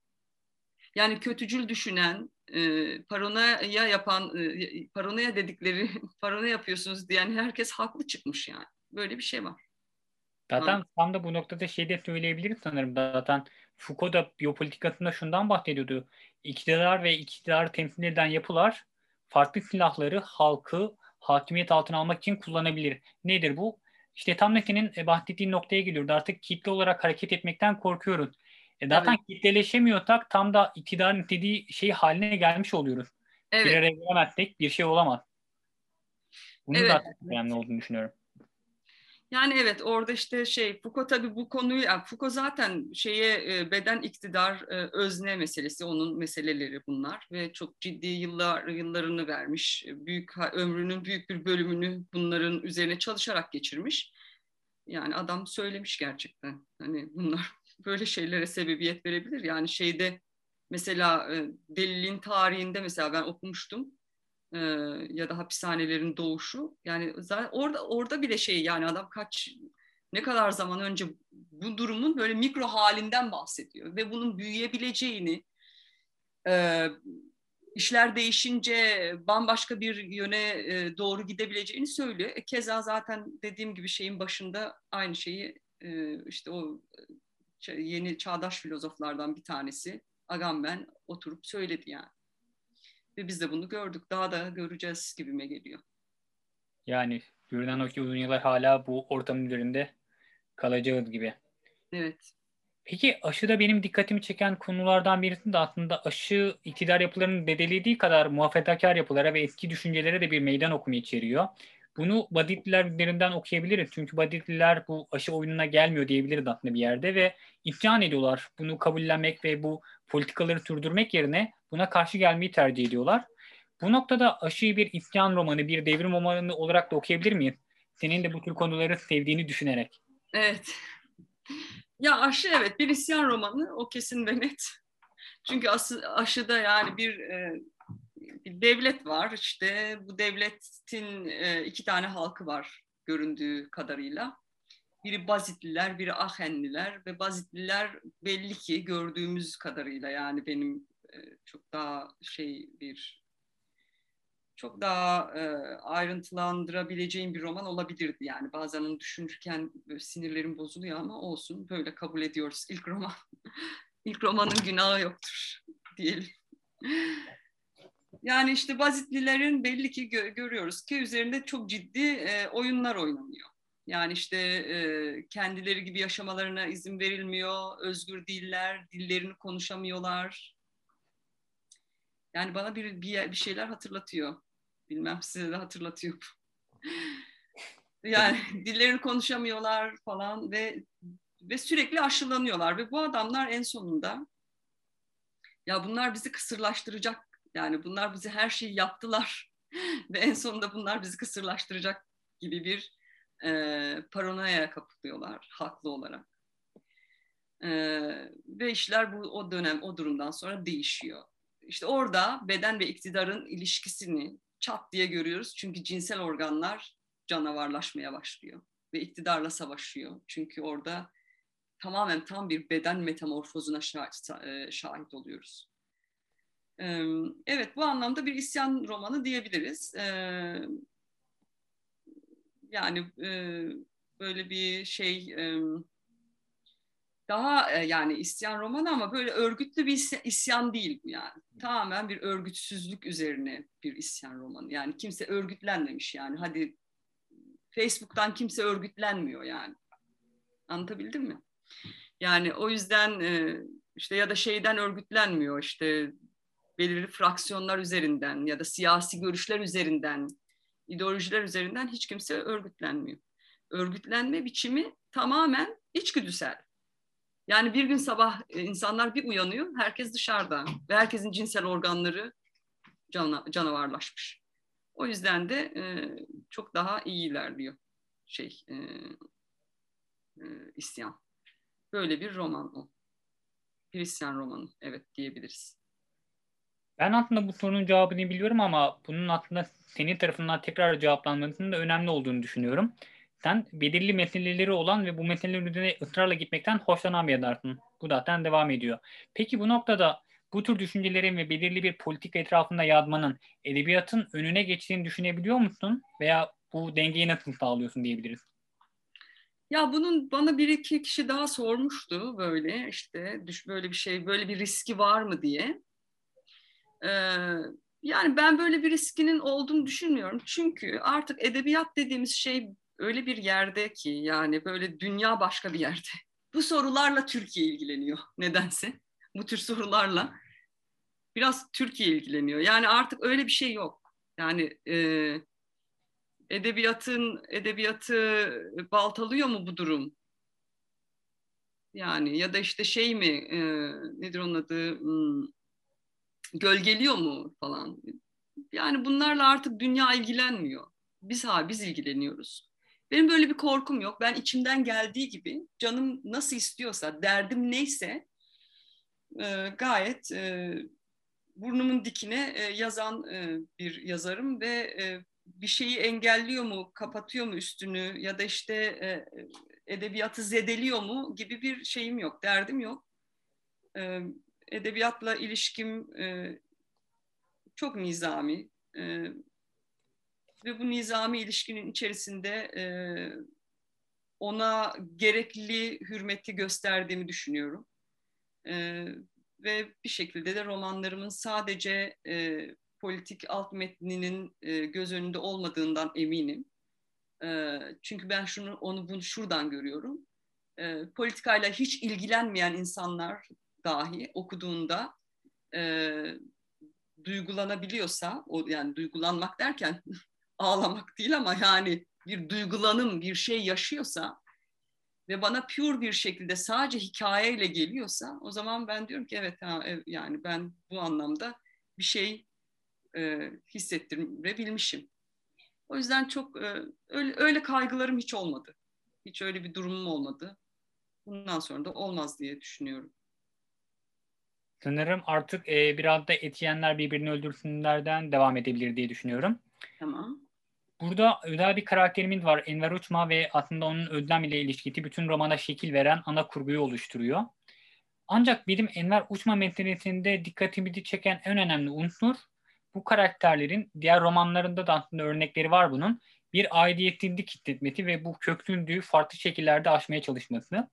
Yani kötücül düşünen, e, paranoya yapan, e, paranoya dedikleri, paranoya yapıyorsunuz diyen herkes haklı çıkmış yani. Böyle bir şey var. Zaten tam da bu noktada şey de söyleyebilirim sanırım. Zaten Foucault da biyopolitikasında şundan bahsediyordu. İktidar ve iktidar temsil eden yapılar farklı silahları halkı hakimiyet altına almak için kullanabilir. Nedir bu? İşte tam da senin e, bahsettiğin noktaya geliyordu. Artık kitle olarak hareket etmekten korkuyoruz. E zaten evet. kitleleşemiyorsak tam da iktidarın istediği şey haline gelmiş oluyoruz. Evet. Bir araya gelemezsek bir şey olamaz. Bunun evet. da önemli olduğunu düşünüyorum. Yani evet orada işte şey Foucault tabii bu konuyu yani Foucault zaten şeye e, beden iktidar e, özne meselesi onun meseleleri bunlar ve çok ciddi yıllar yıllarını vermiş. Büyük ömrünün büyük bir bölümünü bunların üzerine çalışarak geçirmiş. Yani adam söylemiş gerçekten. Hani bunlar böyle şeylere sebebiyet verebilir. Yani şeyde mesela e, delilin tarihinde mesela ben okumuştum e, ya da hapishanelerin doğuşu. Yani zaten orada orada bile şey yani adam kaç ne kadar zaman önce bu durumun böyle mikro halinden bahsediyor ve bunun büyüyebileceğini e, işler değişince bambaşka bir yöne e, doğru gidebileceğini söylüyor. E, keza zaten dediğim gibi şeyin başında aynı şeyi e, işte o yeni çağdaş filozoflardan bir tanesi Agamben oturup söyledi yani. Ve biz de bunu gördük. Daha da göreceğiz gibime geliyor. Yani görünen o ki uzun yıllar hala bu ortamın üzerinde kalacağız gibi. Evet. Peki aşı da benim dikkatimi çeken konulardan birisi de aslında aşı iktidar yapılarının bedelediği kadar muhafazakar yapılara ve eski düşüncelere de bir meydan okuma içeriyor. Bunu Baditliler üzerinden okuyabiliriz. Çünkü Baditliler bu aşı oyununa gelmiyor diyebiliriz aslında bir yerde ve isyan ediyorlar. Bunu kabullenmek ve bu politikaları sürdürmek yerine buna karşı gelmeyi tercih ediyorlar. Bu noktada aşıyı bir isyan romanı, bir devrim romanı olarak da okuyabilir miyiz? Senin de bu tür konuları sevdiğini düşünerek. Evet. Ya aşı evet bir isyan romanı o kesin ve net. Çünkü aşı, aşıda yani bir e, devlet var. İşte bu devletin e, iki tane halkı var göründüğü kadarıyla. Biri Bazitliler, biri Ahenliler ve Bazitliler belli ki gördüğümüz kadarıyla yani benim e, çok daha şey bir çok daha e, ayrıntılandırabileceğim bir roman olabilirdi. Yani bazen onu düşünürken sinirlerim bozuluyor ama olsun böyle kabul ediyoruz. İlk roman, ilk romanın günahı yoktur diyelim. Yani işte Bazitlilerin belli ki gö- görüyoruz ki üzerinde çok ciddi e, oyunlar oynanıyor. Yani işte e, kendileri gibi yaşamalarına izin verilmiyor, özgür değiller, dillerini konuşamıyorlar. Yani bana bir, bir, bir şeyler hatırlatıyor. Bilmem size de hatırlatıyor. yani dillerini konuşamıyorlar falan ve ve sürekli aşılanıyorlar ve bu adamlar en sonunda ya bunlar bizi kısırlaştıracak yani bunlar bizi her şeyi yaptılar ve en sonunda bunlar bizi kısırlaştıracak gibi bir e, paranoya kapılıyorlar haklı olarak. E, ve işler bu o dönem o durumdan sonra değişiyor. İşte orada beden ve iktidarın ilişkisini çat diye görüyoruz. Çünkü cinsel organlar canavarlaşmaya başlıyor ve iktidarla savaşıyor. Çünkü orada tamamen tam bir beden metamorfozuna şahit, e, şahit oluyoruz. Evet bu anlamda bir isyan romanı diyebiliriz. Yani böyle bir şey daha yani isyan romanı ama böyle örgütlü bir isyan değil bu yani. Tamamen bir örgütsüzlük üzerine bir isyan romanı. Yani kimse örgütlenmemiş yani. Hadi Facebook'tan kimse örgütlenmiyor yani. Anlatabildim mi? Yani o yüzden işte ya da şeyden örgütlenmiyor işte belirli fraksiyonlar üzerinden ya da siyasi görüşler üzerinden, ideolojiler üzerinden hiç kimse örgütlenmiyor. Örgütlenme biçimi tamamen içgüdüsel. Yani bir gün sabah e, insanlar bir uyanıyor, herkes dışarıda ve herkesin cinsel organları cana, canavarlaşmış. O yüzden de e, çok daha iyi ilerliyor şey e, e, isyan. Böyle bir roman o. Bir isyan romanı, evet diyebiliriz. Ben aslında bu sorunun cevabını biliyorum ama bunun aslında senin tarafından tekrar cevaplanmasının da önemli olduğunu düşünüyorum. Sen belirli meseleleri olan ve bu meselelerin üzerine ısrarla gitmekten adamsın. Bu zaten devam ediyor. Peki bu noktada bu tür düşüncelerin ve belirli bir politika etrafında yazmanın edebiyatın önüne geçtiğini düşünebiliyor musun? Veya bu dengeyi nasıl sağlıyorsun diyebiliriz. Ya bunun bana bir iki kişi daha sormuştu böyle işte düş böyle bir şey böyle bir riski var mı diye. Yani ben böyle bir riskinin olduğunu düşünmüyorum. Çünkü artık edebiyat dediğimiz şey öyle bir yerde ki yani böyle dünya başka bir yerde. Bu sorularla Türkiye ilgileniyor nedense. Bu tür sorularla biraz Türkiye ilgileniyor. Yani artık öyle bir şey yok. Yani e, edebiyatın edebiyatı baltalıyor mu bu durum? Yani ya da işte şey mi e, nedir onun adı hmm, gölgeliyor mu falan. Yani bunlarla artık dünya ilgilenmiyor. Biz ha biz ilgileniyoruz. Benim böyle bir korkum yok. Ben içimden geldiği gibi canım nasıl istiyorsa, derdim neyse e, gayet e, burnumun dikine e, yazan e, bir yazarım ve e, bir şeyi engelliyor mu, kapatıyor mu üstünü ya da işte e, edebiyatı zedeliyor mu gibi bir şeyim yok, derdim yok. E, edebiyatla ilişkim e, çok nizami e, ve bu nizami ilişkinin içerisinde e, ona gerekli hürmeti gösterdiğimi düşünüyorum. E, ve bir şekilde de romanlarımın sadece e, politik alt metninin e, göz önünde olmadığından eminim. E, çünkü ben şunu onu bunu şuradan görüyorum. E, politikayla hiç ilgilenmeyen insanlar dahi okuduğunda e, duygulanabiliyorsa, o yani duygulanmak derken ağlamak değil ama yani bir duygulanım, bir şey yaşıyorsa ve bana pure bir şekilde sadece hikayeyle geliyorsa o zaman ben diyorum ki evet ha, yani ben bu anlamda bir şey e, hissettirebilmişim. O yüzden çok e, öyle, öyle kaygılarım hiç olmadı. Hiç öyle bir durumum olmadı. Bundan sonra da olmaz diye düşünüyorum. Sanırım artık e, biraz da etiyenler birbirini öldürsünlerden devam edebilir diye düşünüyorum. Tamam. Burada özel bir karakterimiz var Enver Uçma ve aslında onun özlem ile ilişkisi bütün romana şekil veren ana kurguyu oluşturuyor. Ancak bizim Enver Uçma meselesinde dikkatimizi çeken en önemli unsur bu karakterlerin diğer romanlarında da aslında örnekleri var bunun. Bir aidiyetsizlik hissetmesi ve bu köklüldüğü farklı şekillerde aşmaya çalışması.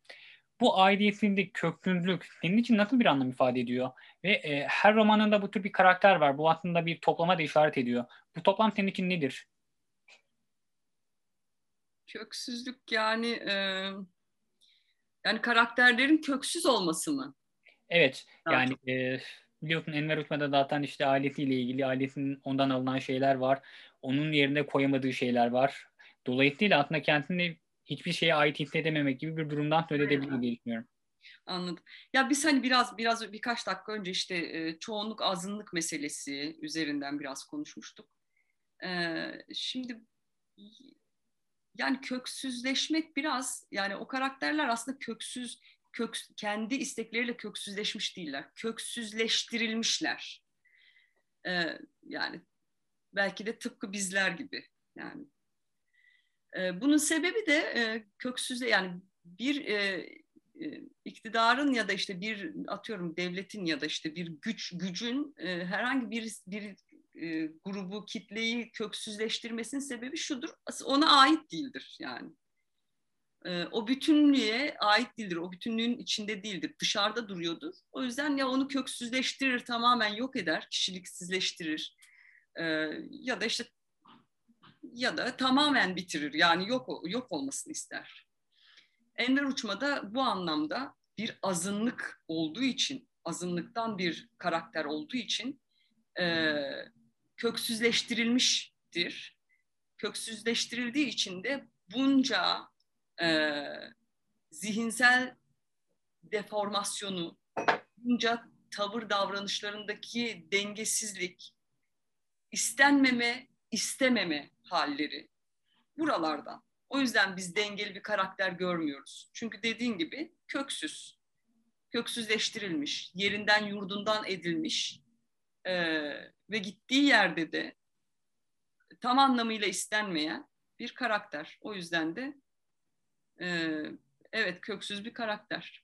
Bu aidiyetindeki köklülük senin için nasıl bir anlam ifade ediyor? Ve e, her romanında bu tür bir karakter var. Bu aslında bir toplama da işaret ediyor. Bu toplam senin için nedir? Köksüzlük yani e, yani karakterlerin köksüz olması mı? Evet. Yani e, biliyorsun Enver Uçma'da zaten işte ailesiyle ilgili ailesinin ondan alınan şeyler var. Onun yerine koyamadığı şeyler var. Dolayısıyla aslında kendisini hiçbir şeye ait hissedememek gibi bir durumdan söz edebilir diye düşünüyorum. Anladım. Ya biz hani biraz biraz birkaç dakika önce işte e, çoğunluk azınlık meselesi üzerinden biraz konuşmuştuk. E, şimdi yani köksüzleşmek biraz yani o karakterler aslında köksüz kök, kendi istekleriyle köksüzleşmiş değiller. Köksüzleştirilmişler. E, yani belki de tıpkı bizler gibi yani. E, bunun sebebi de e, köksüzle yani bir e, e, iktidarın ya da işte bir atıyorum devletin ya da işte bir güç gücün e, herhangi bir bir grubu kitleyi köksüzleştirmesinin sebebi şudur. Ona ait değildir yani. O bütünlüğe ait değildir. O bütünlüğün içinde değildir. Dışarıda duruyordur. O yüzden ya onu köksüzleştirir tamamen yok eder kişiliksizleştirir ya da işte ya da tamamen bitirir yani yok yok olmasını ister Enver Uçma da bu anlamda bir azınlık olduğu için, azınlıktan bir karakter olduğu için e, köksüzleştirilmiştir. Köksüzleştirildiği için de bunca e, zihinsel deformasyonu, bunca tavır davranışlarındaki dengesizlik, istenmeme, istememe halleri buralardan o yüzden biz dengeli bir karakter görmüyoruz. Çünkü dediğin gibi köksüz, köksüzleştirilmiş, yerinden yurdundan edilmiş e, ve gittiği yerde de tam anlamıyla istenmeyen bir karakter. O yüzden de e, evet köksüz bir karakter.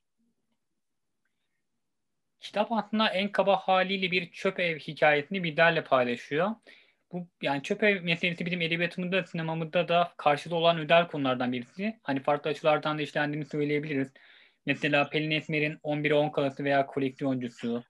Kitap aslında en kaba haliyle bir çöp ev hikayesini bizlerle paylaşıyor bu yani çöp ev meselesi bizim edebiyatımızda, sinemamızda da karşılığı olan özel konulardan birisi. Hani farklı açılardan da işlendiğini söyleyebiliriz. Mesela Pelin Esmer'in 11'e 10 kalası veya koleksiyoncusu.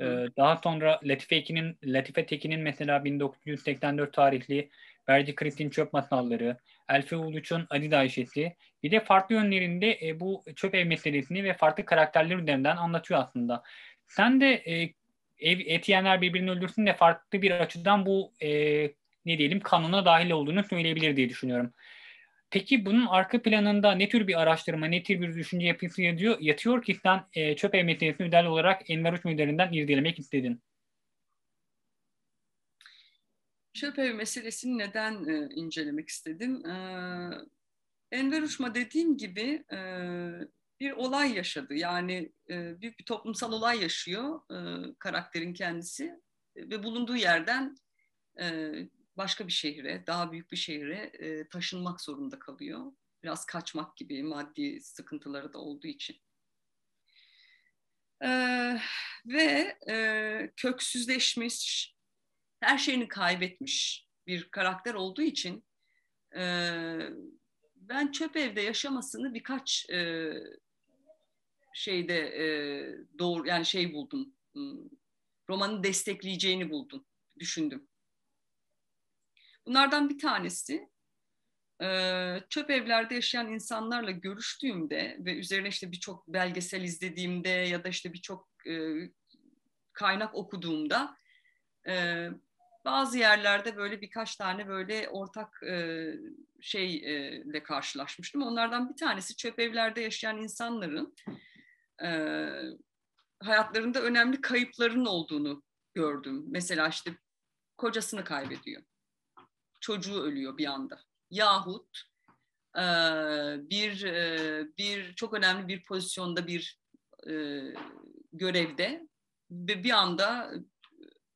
Ee, daha sonra Latife, Ekin'in, Latife Tekin'in mesela 1984 tarihli Berci Kristin Çöp Masalları, Elfe Uluç'un Aziz Ayşe'si. Bir de farklı yönlerinde e, bu çöp ev meselesini ve farklı karakterler üzerinden anlatıyor aslında. Sen de e, ev, et yiyenler birbirini öldürsün de farklı bir açıdan bu e, ne diyelim kanuna dahil olduğunu söyleyebilir diye düşünüyorum. Peki bunun arka planında ne tür bir araştırma, ne tür bir düşünce yapısı yatıyor, yatıyor ki sen e, çöp ev meselesini özel olarak Enver Uçma üzerinden irdelemek istedin? Çöp ev meselesini neden e, incelemek istedim? E, Enver Uçma dediğim gibi e, bir olay yaşadı. Yani e, büyük bir toplumsal olay yaşıyor e, karakterin kendisi ve bulunduğu yerden e, başka bir şehre, daha büyük bir şehre e, taşınmak zorunda kalıyor. Biraz kaçmak gibi maddi sıkıntıları da olduğu için. E, ve e, köksüzleşmiş, her şeyini kaybetmiş bir karakter olduğu için e, ben çöp evde yaşamasını birkaç e, şeyde e, doğru yani şey buldum. Romanı destekleyeceğini buldum, düşündüm. Bunlardan bir tanesi e, çöp evlerde yaşayan insanlarla görüştüğümde ve üzerine işte birçok belgesel izlediğimde ya da işte birçok e, kaynak okuduğumda e, bazı yerlerde böyle birkaç tane böyle ortak şeyle karşılaşmıştım. Onlardan bir tanesi çöp evlerde yaşayan insanların e, hayatlarında önemli kayıpların olduğunu gördüm. Mesela işte kocasını kaybediyor. Çocuğu ölüyor bir anda. Yahut e, bir e, bir çok önemli bir pozisyonda bir e, görevde ve bir anda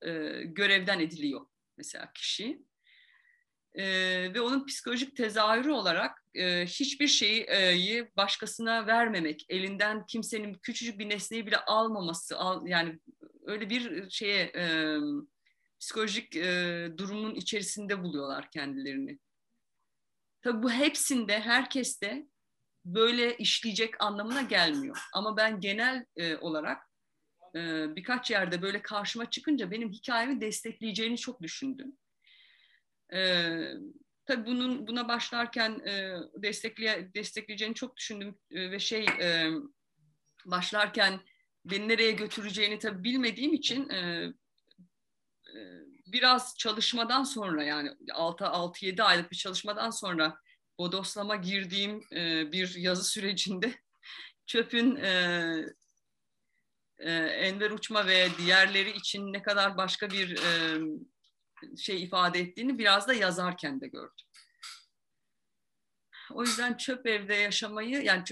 e, görevden ediliyor mesela kişi e, ve onun psikolojik tezahürü olarak e, hiçbir şeyi e, başkasına vermemek, elinden kimsenin küçücük bir nesneyi bile almaması, al, yani öyle bir şeye e, psikolojik e, durumun içerisinde buluyorlar kendilerini. Tabii bu hepsinde, herkeste böyle işleyecek anlamına gelmiyor. Ama ben genel e, olarak e, birkaç yerde böyle karşıma çıkınca benim hikayemi destekleyeceğini çok düşündüm. E, tabii bunun buna başlarken e, destekleye, destekleyeceğini çok düşündüm e, ve şey e, başlarken beni nereye götüreceğini tabii bilmediğim için e, e, biraz çalışmadan sonra yani 6-7 aylık bir çalışmadan sonra bodoslama girdiğim e, bir yazı sürecinde çöpün e, e, Enver Uçma ve diğerleri için ne kadar başka bir e, şey ifade ettiğini biraz da yazarken de gördüm. O yüzden çöp evde yaşamayı yani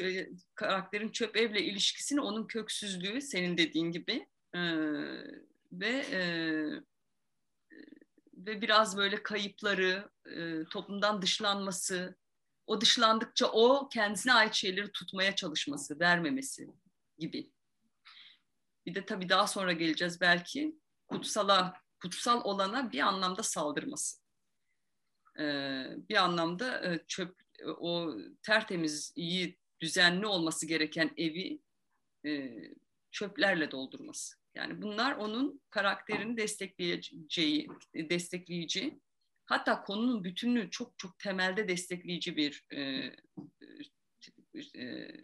karakterin çöp evle ilişkisini onun köksüzlüğü senin dediğin gibi e, ve e, ve biraz böyle kayıpları, e, toplumdan dışlanması, o dışlandıkça o kendisine ait şeyleri tutmaya çalışması, vermemesi gibi. Bir de tabii daha sonra geleceğiz belki kutsala, kutsal olana bir anlamda saldırması. Ee, bir anlamda e, çöp, o tertemiz, iyi, düzenli olması gereken evi e, çöplerle doldurması. Yani bunlar onun karakterini destekleyeceği, destekleyici, hatta konunun bütünlüğü çok çok temelde destekleyici bir e,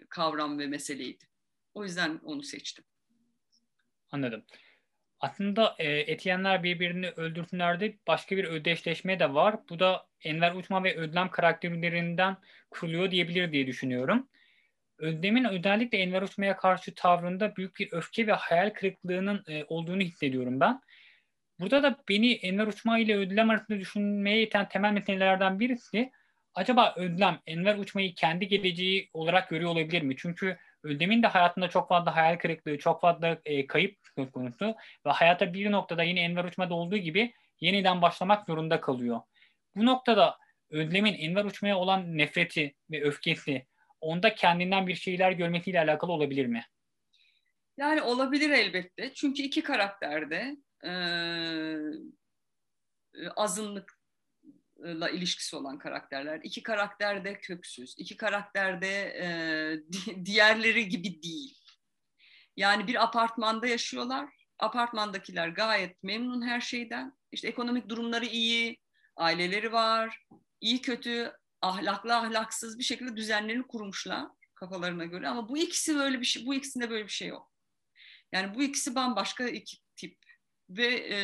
kavram ve meseleydi. O yüzden onu seçtim. Anladım. Aslında e, Etiyenler birbirini öldürsünlerde başka bir ödeşleşme de var. Bu da Enver Uçma ve Ödlem karakterlerinden kuruluyor diyebilir diye düşünüyorum. Özdem'in özellikle Enver Uçma'ya karşı tavrında büyük bir öfke ve hayal kırıklığının e, olduğunu hissediyorum ben. Burada da beni Enver Uçma ile Ödlem arasında düşünmeye iten temel meselelerden birisi acaba Ödlem Enver Uçma'yı kendi geleceği olarak görüyor olabilir mi? Çünkü Özdem'in de hayatında çok fazla hayal kırıklığı, çok fazla e, kayıp söz konusu ve hayata bir noktada yine Enver Uçma'da olduğu gibi yeniden başlamak zorunda kalıyor. Bu noktada Özlem'in Enver Uçma'ya olan nefreti ve öfkesi onda kendinden bir şeyler görmesiyle alakalı olabilir mi? Yani olabilir elbette. Çünkü iki karakterde e, azınlıkla ilişkisi olan karakterler. İki karakter de köksüz. İki karakter de e, di, diğerleri gibi değil. Yani bir apartmanda yaşıyorlar. Apartmandakiler gayet memnun her şeyden. İşte ekonomik durumları iyi, aileleri var, iyi kötü ahlaklı ahlaksız bir şekilde düzenlerini kurmuşlar kafalarına göre ama bu ikisi böyle bir şey bu ikisinde böyle bir şey yok. Yani bu ikisi bambaşka iki tip ve e,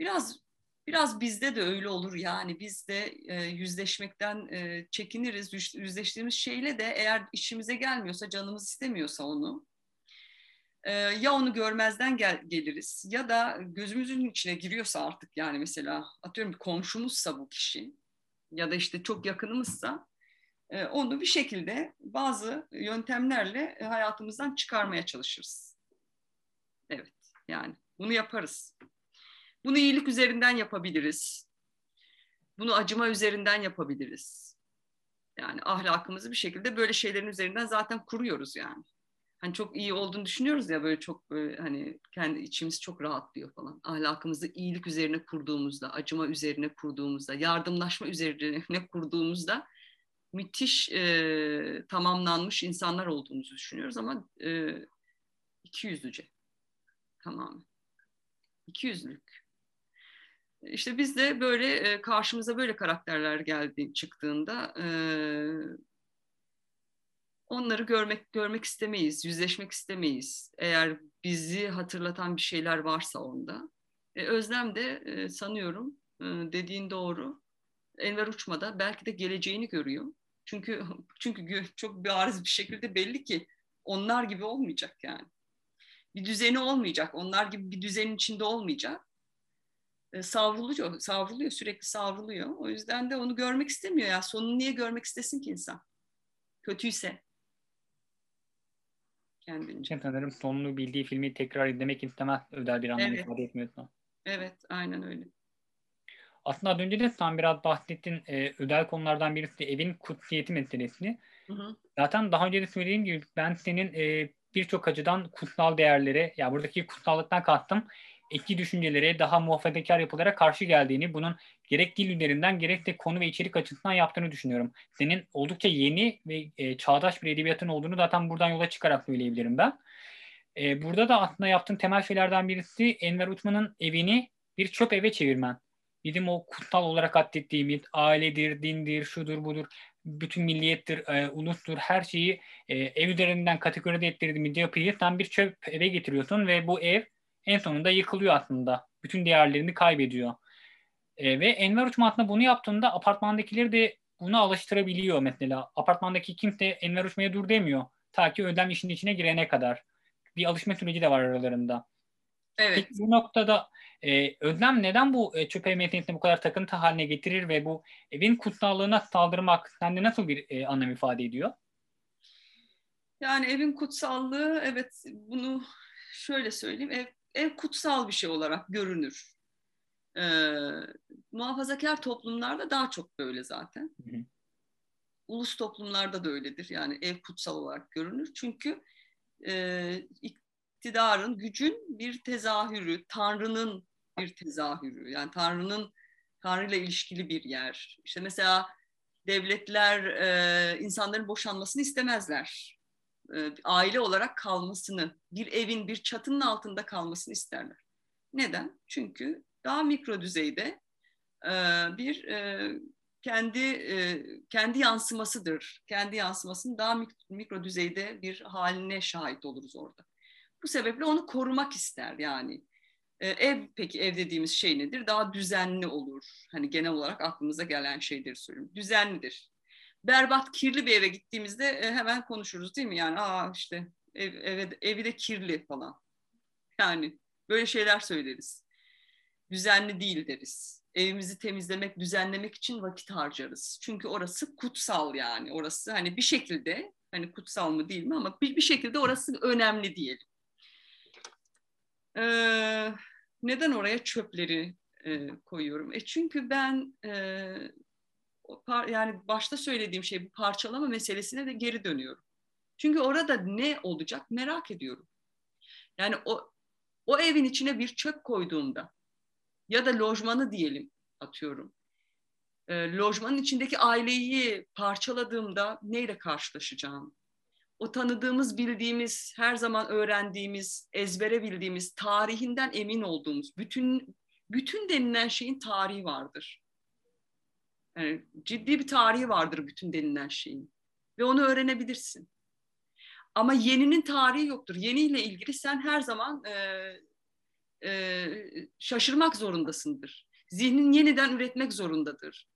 biraz biraz bizde de öyle olur yani biz de e, yüzleşmekten e, çekiniriz yüzleştiğimiz şeyle de eğer işimize gelmiyorsa canımız istemiyorsa onu e, ya onu görmezden gel, geliriz ya da gözümüzün içine giriyorsa artık yani mesela atıyorum komşumuzsa bu kişi ya da işte çok yakınımızsa e, onu bir şekilde bazı yöntemlerle hayatımızdan çıkarmaya çalışırız. Evet yani bunu yaparız. Bunu iyilik üzerinden yapabiliriz. Bunu acıma üzerinden yapabiliriz. Yani ahlakımızı bir şekilde böyle şeylerin üzerinden zaten kuruyoruz yani hani çok iyi olduğunu düşünüyoruz ya böyle çok böyle hani kendi içimiz çok rahatlıyor falan. Ahlakımızı iyilik üzerine kurduğumuzda, acıma üzerine kurduğumuzda, yardımlaşma üzerine kurduğumuzda müthiş e, tamamlanmış insanlar olduğumuzu düşünüyoruz ama e, iki yüzlüce tamamen. İki yüzlülük. İşte biz de böyle e, karşımıza böyle karakterler geldi çıktığında e, onları görmek görmek istemeyiz, yüzleşmek istemeyiz. Eğer bizi hatırlatan bir şeyler varsa onda. E, Özlem de sanıyorum dediğin doğru. Enver Uçma'da belki de geleceğini görüyor. Çünkü çünkü çok bariz bir şekilde belli ki onlar gibi olmayacak yani. Bir düzeni olmayacak. Onlar gibi bir düzenin içinde olmayacak. E, savruluyor, savruluyor, sürekli savruluyor. O yüzden de onu görmek istemiyor ya. Sonunu niye görmek istesin ki insan? Kötüyse kendince. Sanırım sonunu bildiği filmi tekrar izlemek istemez özel bir anlam evet. ifade etmiyorsa. Evet, aynen öyle. Aslında az önce de sen biraz bahsettin e, özel konulardan birisi de evin kutsiyeti meselesi. Hı hı. Zaten daha önce de söylediğim gibi ben senin e, birçok açıdan kutsal değerleri, ya buradaki kutsallıktan kastım eski düşüncelere, daha muhafazakar yapılara karşı geldiğini, bunun gerek dil üzerinden gerek de konu ve içerik açısından yaptığını düşünüyorum. Senin oldukça yeni ve e, çağdaş bir edebiyatın olduğunu zaten buradan yola çıkarak söyleyebilirim ben. E, burada da aslında yaptığın temel şeylerden birisi Enver Utman'ın evini bir çöp eve çevirmen. Bizim o kutsal olarak adettiğimiz ailedir, dindir, şudur budur, bütün milliyettir, e, ulustur, her şeyi e, ev üzerinden kategorize ettirdiğimiz yapıyı sen bir çöp eve getiriyorsun ve bu ev en sonunda yıkılıyor aslında. Bütün değerlerini kaybediyor. E, ve Enver Uçma aslında bunu yaptığında apartmandakileri de buna alıştırabiliyor mesela. Apartmandaki kimse Enver Uçma'ya dur demiyor. Ta ki ödem işin içine girene kadar. Bir alışma süreci de var aralarında. Evet. Peki bu noktada e, Özlem neden bu e, çöp ev medeniyetini bu kadar takıntı haline getirir ve bu evin kutsallığına saldırmak sende nasıl bir e, anlam ifade ediyor? Yani evin kutsallığı evet bunu şöyle söyleyeyim ev, ev kutsal bir şey olarak görünür. Ee, muhafazakar toplumlarda daha çok böyle zaten. Hı hı. Ulus toplumlarda da öyledir. Yani ev kutsal olarak görünür. Çünkü e, iktidarın, gücün bir tezahürü, Tanrı'nın bir tezahürü. Yani Tanrı'nın Tanrı'yla ilişkili bir yer. İşte mesela devletler e, insanların boşanmasını istemezler. E, aile olarak kalmasını, bir evin, bir çatının altında kalmasını isterler. Neden? Çünkü daha mikro düzeyde e, bir e, kendi kendi yansımasıdır. Kendi yansımasının daha mikro, düzeyde bir haline şahit oluruz orada. Bu sebeple onu korumak ister yani. Ev peki ev dediğimiz şey nedir? Daha düzenli olur. Hani genel olarak aklımıza gelen şeyleri söylüyorum. Düzenlidir. Berbat, kirli bir eve gittiğimizde e, hemen konuşuruz değil mi? Yani aa işte ev, eve, evi de kirli falan. Yani böyle şeyler söyleriz. Düzenli değil deriz. Evimizi temizlemek, düzenlemek için vakit harcarız. Çünkü orası kutsal yani. Orası hani bir şekilde hani kutsal mı değil mi ama bir, bir şekilde orası önemli diyelim. Ee, neden oraya çöpleri e, koyuyorum? E çünkü ben e, yani başta söylediğim şey bu parçalama meselesine de geri dönüyorum. Çünkü orada ne olacak merak ediyorum. Yani o o evin içine bir çöp koyduğumda ya da lojmanı diyelim atıyorum. E, lojmanın içindeki aileyi parçaladığımda neyle karşılaşacağım? o tanıdığımız, bildiğimiz, her zaman öğrendiğimiz, ezbere bildiğimiz, tarihinden emin olduğumuz, bütün bütün denilen şeyin tarihi vardır. Yani ciddi bir tarihi vardır bütün denilen şeyin. Ve onu öğrenebilirsin. Ama yeninin tarihi yoktur. Yeniyle ilgili sen her zaman e, e, şaşırmak zorundasındır. Zihnin yeniden üretmek zorundadır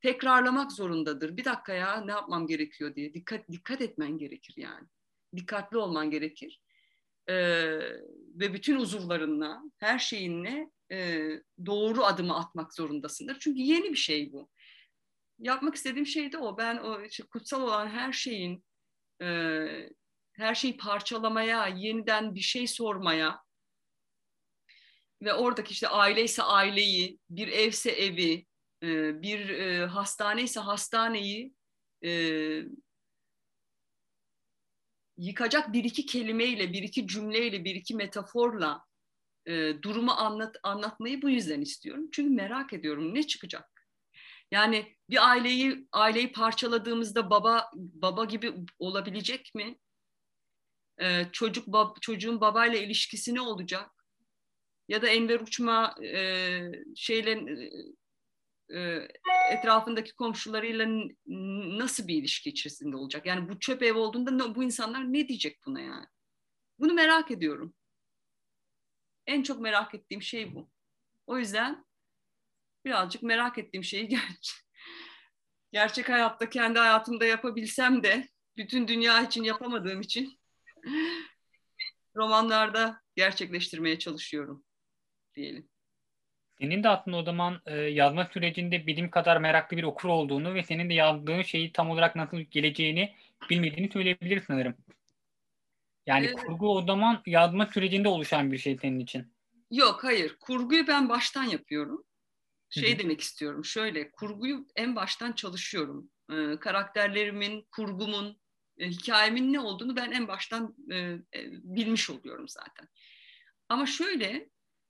tekrarlamak zorundadır. Bir dakika ya ne yapmam gerekiyor diye dikkat dikkat etmen gerekir yani. Dikkatli olman gerekir. Ee, ve bütün uzuvlarınla, her şeyinle e, doğru adımı atmak zorundasındır. Çünkü yeni bir şey bu. Yapmak istediğim şey de o. Ben o işte kutsal olan her şeyin e, her şeyi parçalamaya, yeniden bir şey sormaya ve oradaki işte aile ise aileyi, bir evse evi, bir e, hastane ise hastaneyi e, yıkacak bir iki kelimeyle, bir iki cümleyle, bir iki metaforla e, durumu anlat, anlatmayı bu yüzden istiyorum. Çünkü merak ediyorum ne çıkacak? Yani bir aileyi aileyi parçaladığımızda baba baba gibi olabilecek mi? Ee, çocuk bab, çocuğun babayla ilişkisi ne olacak? Ya da Enver Uçma e, şeyle e, etrafındaki komşularıyla nasıl bir ilişki içerisinde olacak? Yani bu çöp ev olduğunda bu insanlar ne diyecek buna yani? Bunu merak ediyorum. En çok merak ettiğim şey bu. O yüzden birazcık merak ettiğim şeyi gerçek, gerçek hayatta kendi hayatımda yapabilsem de bütün dünya için yapamadığım için romanlarda gerçekleştirmeye çalışıyorum diyelim. Senin de aslında o zaman e, yazma sürecinde bilim kadar meraklı bir okur olduğunu ve senin de yazdığın şeyi tam olarak nasıl geleceğini bilmediğini söyleyebiliriz sanırım. Yani ee, kurgu o zaman yazma sürecinde oluşan bir şey senin için. Yok hayır. Kurguyu ben baştan yapıyorum. Şey Hı-hı. demek istiyorum. Şöyle kurguyu en baştan çalışıyorum. Ee, karakterlerimin, kurgumun, e, hikayemin ne olduğunu ben en baştan e, e, bilmiş oluyorum zaten. Ama şöyle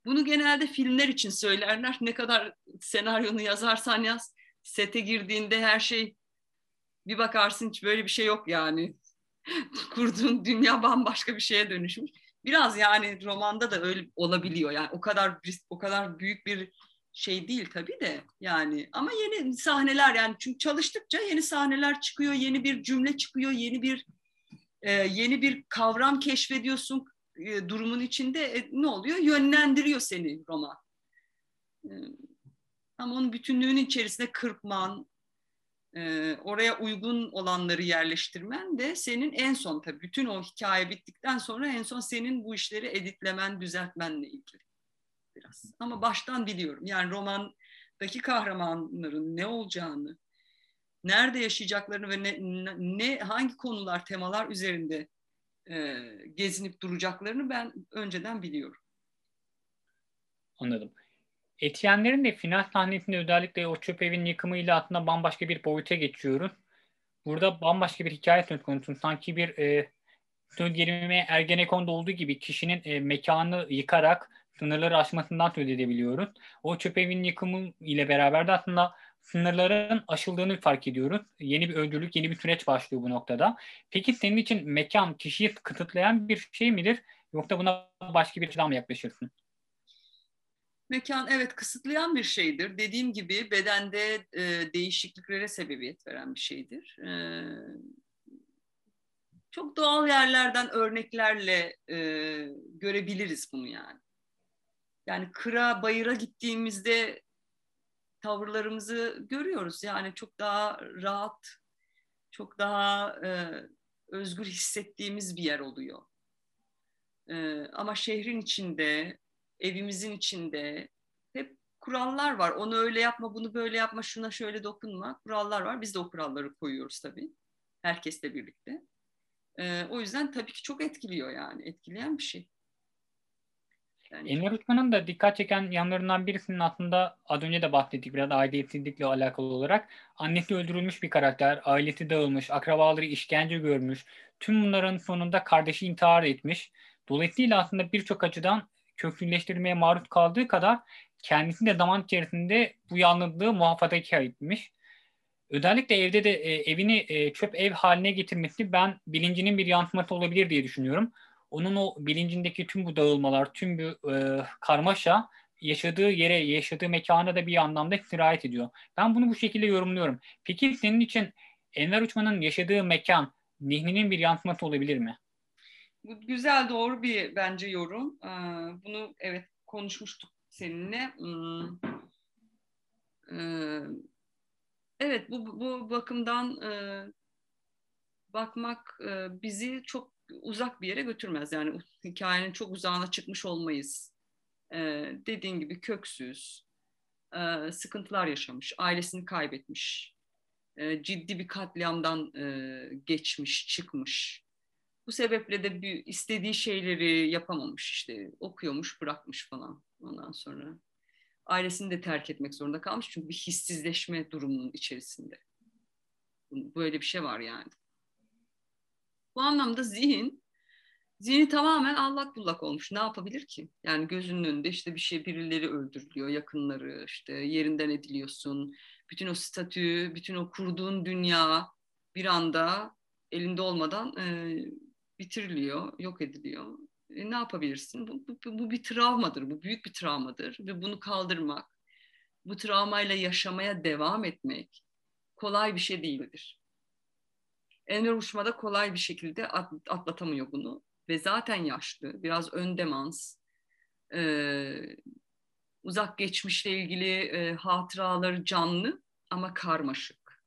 Bunu genelde filmler için söylerler. Ne kadar senaryonu yazarsan yaz, sete girdiğinde her şey bir bakarsın hiç böyle bir şey yok yani. Kurduğun dünya bambaşka bir şeye dönüşmüş. Biraz yani romanda da öyle olabiliyor. Yani o kadar o kadar büyük bir şey değil tabii de yani ama yeni sahneler yani çünkü çalıştıkça yeni sahneler çıkıyor, yeni bir cümle çıkıyor, yeni bir e, yeni bir kavram keşfediyorsun e, durumun içinde e, ne oluyor? Yönlendiriyor seni roman. E, ama onun bütünlüğünün içerisinde kırpman, e, oraya uygun olanları yerleştirmen de senin en son tabii bütün o hikaye bittikten sonra en son senin bu işleri editlemen, düzeltmenle ilgili biraz. Ama baştan biliyorum. Yani romandaki kahramanların ne olacağını, nerede yaşayacaklarını ve ne, ne hangi konular, temalar üzerinde e, gezinip duracaklarını ben önceden biliyorum. Anladım. Etiyenlerin de final sahnesinde özellikle o çöp evin yıkımıyla aslında bambaşka bir boyuta geçiyoruz. Burada bambaşka bir hikaye söz konusu. Sanki bir e, söz gelimi Ergenekon'da olduğu gibi kişinin e, mekanı yıkarak sınırları aşmasından söz edebiliyoruz. O çöp evin yıkımı ile beraber de aslında sınırların aşıldığını fark ediyoruz. Yeni bir öncülük, yeni bir süreç başlıyor bu noktada. Peki senin için mekan kişiyi kısıtlayan bir şey midir? Yoksa buna başka bir açıdan mı yaklaşırsın? Mekan evet kısıtlayan bir şeydir. Dediğim gibi bedende e, değişikliklere sebebiyet veren bir şeydir. E, çok doğal yerlerden örneklerle e, görebiliriz bunu yani. Yani kıra, bayıra gittiğimizde tavırlarımızı görüyoruz. Yani çok daha rahat, çok daha e, özgür hissettiğimiz bir yer oluyor. E, ama şehrin içinde, evimizin içinde hep kurallar var. Onu öyle yapma, bunu böyle yapma, şuna şöyle dokunma. Kurallar var. Biz de o kuralları koyuyoruz tabii. Herkesle birlikte. E, o yüzden tabii ki çok etkiliyor yani. Etkileyen bir şey. Yani... Enver Uçman'ın da dikkat çeken yanlarından birisinin aslında az önce de bahsettik biraz aidiyetsizlikle alakalı olarak. Annesi öldürülmüş bir karakter, ailesi dağılmış, akrabaları işkence görmüş. Tüm bunların sonunda kardeşi intihar etmiş. Dolayısıyla aslında birçok açıdan köklüleştirmeye maruz kaldığı kadar kendisi de zaman içerisinde bu yalnızlığı muhafazakar etmiş. Özellikle evde de e, evini e, çöp ev haline getirmesi ben bilincinin bir yansıması olabilir diye düşünüyorum onun o bilincindeki tüm bu dağılmalar, tüm bu e, karmaşa yaşadığı yere, yaşadığı mekana da bir anlamda sirayet ediyor. Ben bunu bu şekilde yorumluyorum. Peki senin için Enver Uçman'ın yaşadığı mekan zihninin bir yansıması olabilir mi? Bu güzel, doğru bir bence yorum. Ee, bunu evet konuşmuştuk seninle. Hmm. Ee, evet, bu, bu bakımdan e, bakmak e, bizi çok uzak bir yere götürmez. Yani hikayenin çok uzağına çıkmış olmayız. Ee, dediğin gibi köksüz, e, sıkıntılar yaşamış, ailesini kaybetmiş, e, ciddi bir katliamdan e, geçmiş, çıkmış. Bu sebeple de bir istediği şeyleri yapamamış işte okuyormuş, bırakmış falan ondan sonra. Ailesini de terk etmek zorunda kalmış çünkü bir hissizleşme durumunun içerisinde. Böyle bir şey var yani. Bu anlamda zihin zihni tamamen allak bullak olmuş. Ne yapabilir ki? Yani gözünün önünde işte bir şey birileri öldürülüyor, yakınları işte yerinden ediliyorsun. Bütün o statü, bütün o kurduğun dünya bir anda elinde olmadan e, bitiriliyor, yok ediliyor. E, ne yapabilirsin? Bu, bu, bu bir travmadır, bu büyük bir travmadır ve bunu kaldırmak, bu travmayla yaşamaya devam etmek kolay bir şey değildir. Enver Uçma kolay bir şekilde atlatamıyor bunu. Ve zaten yaşlı, biraz ön demans, e, uzak geçmişle ilgili e, hatıraları canlı ama karmaşık.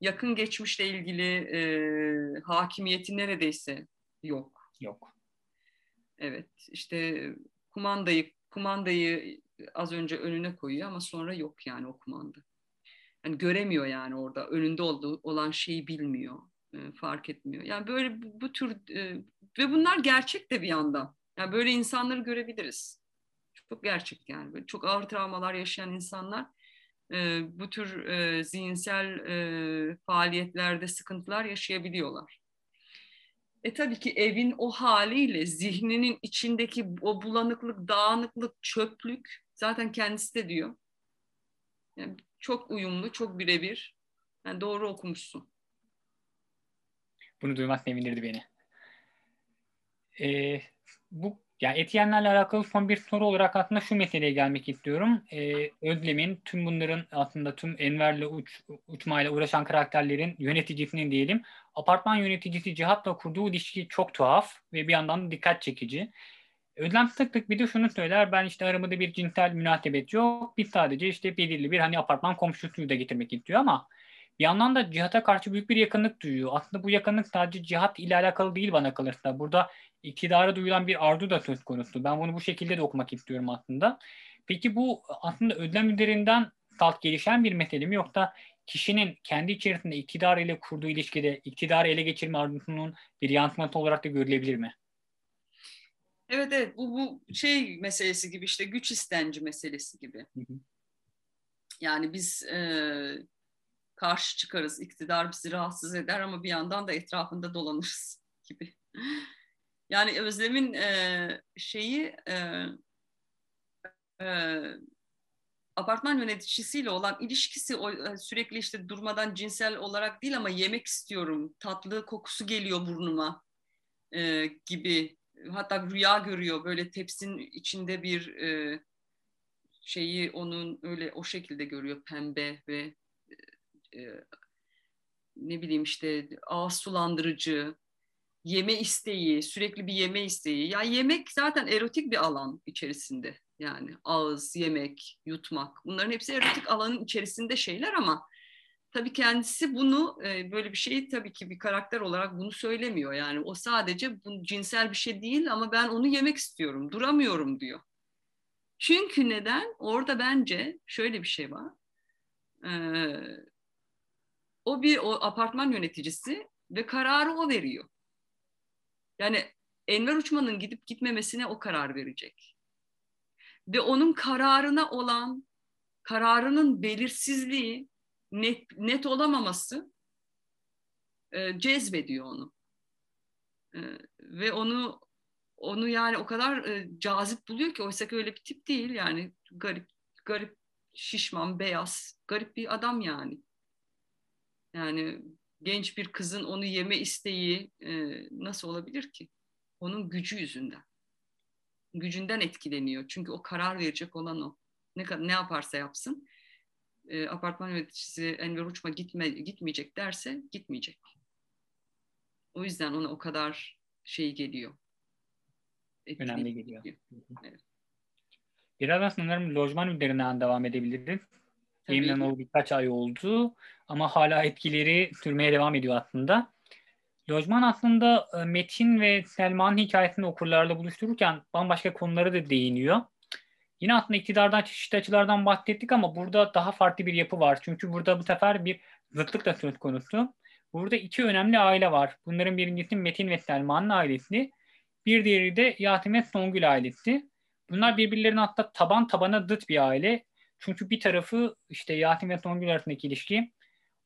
Yakın geçmişle ilgili e, hakimiyeti neredeyse yok. Yok. Evet, işte kumandayı kumandayı az önce önüne koyuyor ama sonra yok yani o kumanda. Yani göremiyor yani orada önünde olduğu olan şeyi bilmiyor. E, fark etmiyor. Yani böyle bu, bu tür e, ve bunlar gerçek de bir yandan. Yani böyle insanları görebiliriz. Çok gerçek yani. Böyle çok ağır travmalar yaşayan insanlar e, bu tür zihinsel faaliyetlerde sıkıntılar yaşayabiliyorlar. E tabii ki evin o haliyle zihninin içindeki o bulanıklık, dağınıklık, çöplük zaten kendisi de diyor. Yani çok uyumlu, çok birebir. Yani doğru okumuşsun. Bunu duymak sevindirdi beni. Ee, bu yani Etiyenlerle alakalı son bir soru olarak aslında şu meseleye gelmek istiyorum. Ee, Özlem'in tüm bunların aslında tüm Enver'le uç, uçmayla uğraşan karakterlerin yöneticisinin diyelim apartman yöneticisi Cihat'la kurduğu ilişki çok tuhaf ve bir yandan da dikkat çekici. Özlem sık sık bir de şunu söyler. Ben işte aramada bir cinsel münasebet yok. Biz sadece işte belirli bir hani apartman komşusuyu da getirmek istiyor ama bir yandan da Cihat'a karşı büyük bir yakınlık duyuyor. Aslında bu yakınlık sadece Cihat ile alakalı değil bana kalırsa. Burada iktidara duyulan bir arzu da söz konusu. Ben bunu bu şekilde de okumak istiyorum aslında. Peki bu aslında ödlem üzerinden salt gelişen bir mesele mi yoksa kişinin kendi içerisinde iktidar ile kurduğu ilişkide iktidarı ele geçirme arzusunun bir yansıması olarak da görülebilir mi? Evet evet bu, bu şey meselesi gibi işte güç istenci meselesi gibi. Hı hı. Yani biz e, karşı çıkarız, iktidar bizi rahatsız eder ama bir yandan da etrafında dolanırız gibi. Yani Özlem'in e, şeyi e, e, apartman yöneticisiyle olan ilişkisi o, e, sürekli işte durmadan cinsel olarak değil ama yemek istiyorum, tatlı kokusu geliyor burnuma e, gibi. Hatta rüya görüyor böyle tepsinin içinde bir e, şeyi onun öyle o şekilde görüyor pembe ve ne bileyim işte ağız sulandırıcı, yeme isteği, sürekli bir yeme isteği. Ya yemek zaten erotik bir alan içerisinde. Yani ağız, yemek, yutmak. Bunların hepsi erotik alanın içerisinde şeyler ama tabii kendisi bunu e, böyle bir şeyi tabii ki bir karakter olarak bunu söylemiyor. Yani o sadece bu cinsel bir şey değil ama ben onu yemek istiyorum, duramıyorum diyor. Çünkü neden? Orada bence şöyle bir şey var. Ee, o bir o apartman yöneticisi ve kararı o veriyor. Yani Enver Uçman'ın gidip gitmemesine o karar verecek. Ve onun kararına olan kararının belirsizliği, net, net olamaması e, cezbediyor onu. E, ve onu onu yani o kadar e, cazip buluyor ki oysa ki öyle bir tip değil yani garip garip şişman beyaz garip bir adam yani. Yani genç bir kızın onu yeme isteği e, nasıl olabilir ki? Onun gücü yüzünden. Gücünden etkileniyor. Çünkü o karar verecek olan o. Ne, ne yaparsa yapsın. E, apartman yöneticisi Enver Uçma gitme, gitmeyecek derse gitmeyecek. O yüzden ona o kadar şey geliyor. Önemli geliyor. geliyor. Evet. Biraz sanırım lojman üzerinden devam edebiliriz. Yayınlanalı birkaç ay oldu ama hala etkileri sürmeye devam ediyor aslında. Lojman aslında e, Metin ve Selma'nın hikayesini okurlarla buluştururken bambaşka konulara da değiniyor. Yine aslında iktidardan çeşitli açılardan bahsettik ama burada daha farklı bir yapı var. Çünkü burada bu sefer bir zıtlık da söz konusu. Burada iki önemli aile var. Bunların birincisi Metin ve Selma'nın ailesi. Bir diğeri de Yatim ve Songül ailesi. Bunlar birbirlerine hatta taban tabana zıt bir aile. Çünkü bir tarafı işte Yasin ve Songül arasındaki ilişki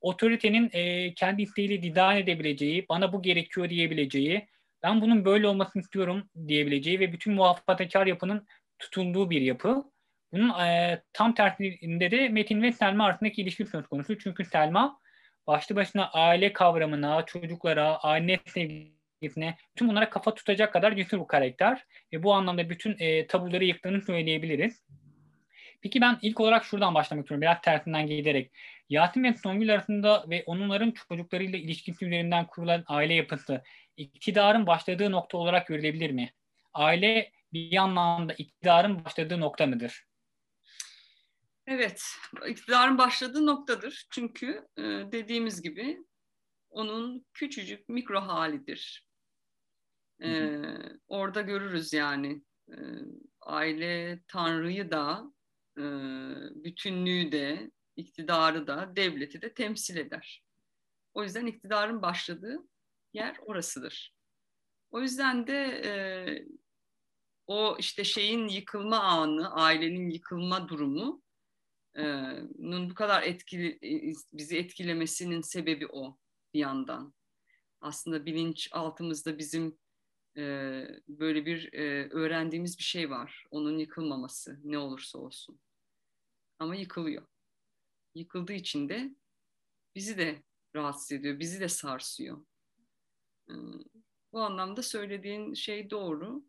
otoritenin e, kendi isteğiyle didan edebileceği, bana bu gerekiyor diyebileceği, ben bunun böyle olmasını istiyorum diyebileceği ve bütün muhafazakar yapının tutunduğu bir yapı. Bunun e, tam tersinde de Metin ve Selma arasındaki ilişki söz konusu. Çünkü Selma başlı başına aile kavramına, çocuklara, aile sevgisine, bütün bunlara kafa tutacak kadar cesur bir karakter. Ve bu anlamda bütün e, tabuları yıktığını söyleyebiliriz. Peki ben ilk olarak şuradan başlamak istiyorum. Biraz tersinden giderek. Yasin ve Songül arasında ve onların çocuklarıyla ilişkisi üzerinden kurulan aile yapısı iktidarın başladığı nokta olarak görülebilir mi? Aile bir anlamda iktidarın başladığı nokta mıdır? Evet, iktidarın başladığı noktadır. Çünkü e, dediğimiz gibi onun küçücük mikro halidir. Ee, orada görürüz yani e, aile Tanrı'yı da e, bütünlüğü de, iktidarı da, devleti de temsil eder. O yüzden iktidarın başladığı yer orasıdır. O yüzden de e, o işte şeyin yıkılma anı, ailenin yıkılma durumu e, bu kadar etkili bizi etkilemesinin sebebi o bir yandan. aslında bilinç altımızda bizim e, böyle bir e, öğrendiğimiz bir şey var. Onun yıkılmaması ne olursa olsun. Ama yıkılıyor. Yıkıldığı için de bizi de rahatsız ediyor, bizi de sarsıyor. E, bu anlamda söylediğin şey doğru.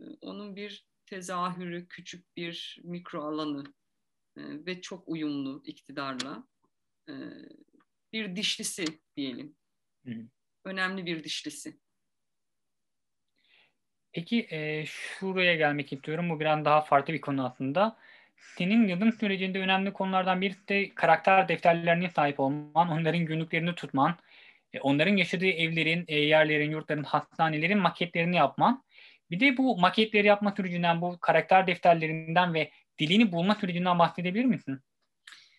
E, onun bir tezahürü, küçük bir mikro alanı e, ve çok uyumlu iktidarla e, bir dişlisi diyelim. Hı. Önemli bir dişlisi. Peki e, şuraya gelmek istiyorum. Bu biraz daha farklı bir konu aslında. Senin yazım sürecinde önemli konulardan birisi de karakter defterlerine sahip olman, onların günlüklerini tutman, e, onların yaşadığı evlerin, e, yerlerin, yurtların, hastanelerin maketlerini yapman. Bir de bu maketleri yapma sürecinden, bu karakter defterlerinden ve dilini bulma sürecinden bahsedebilir misin?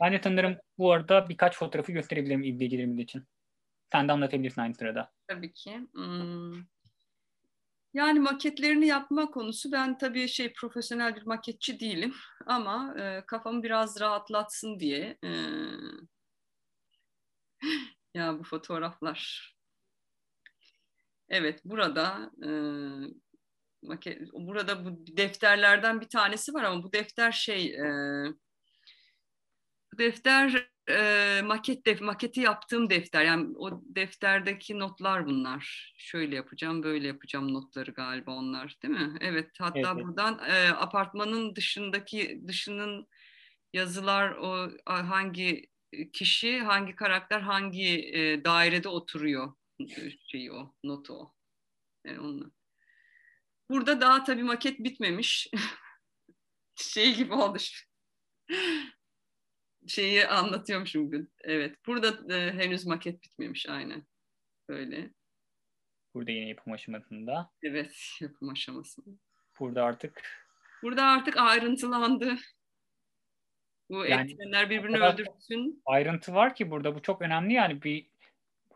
Ben de sanırım bu arada birkaç fotoğrafı gösterebilirim izleyicilerimiz için. Sen de anlatabilirsin aynı sırada. Tabii ki. Hmm. Yani maketlerini yapma konusu ben tabii şey profesyonel bir maketçi değilim ama e, kafamı biraz rahatlatsın diye e, ya bu fotoğraflar. Evet burada e, maket burada bu defterlerden bir tanesi var ama bu defter şey e, bu defter e, maket def, maketi yaptığım defter. Yani o defterdeki notlar bunlar. Şöyle yapacağım, böyle yapacağım notları galiba onlar, değil mi? Evet. Hatta evet. buradan e, apartmanın dışındaki dışının yazılar o hangi kişi, hangi karakter, hangi e, dairede oturuyor şeyi o, notu o. Yani onunla. Burada daha tabii maket bitmemiş. şey gibi oldu şeyi anlatıyormuşum bugün. Evet. Burada e, henüz maket bitmemiş aynen. Böyle. Burada yine yapım aşamasında. Evet, yapım aşamasında. Burada artık Burada artık ayrıntılandı. Bu yani, etkenler birbirini öldürsün. Ayrıntı var ki burada bu çok önemli yani bir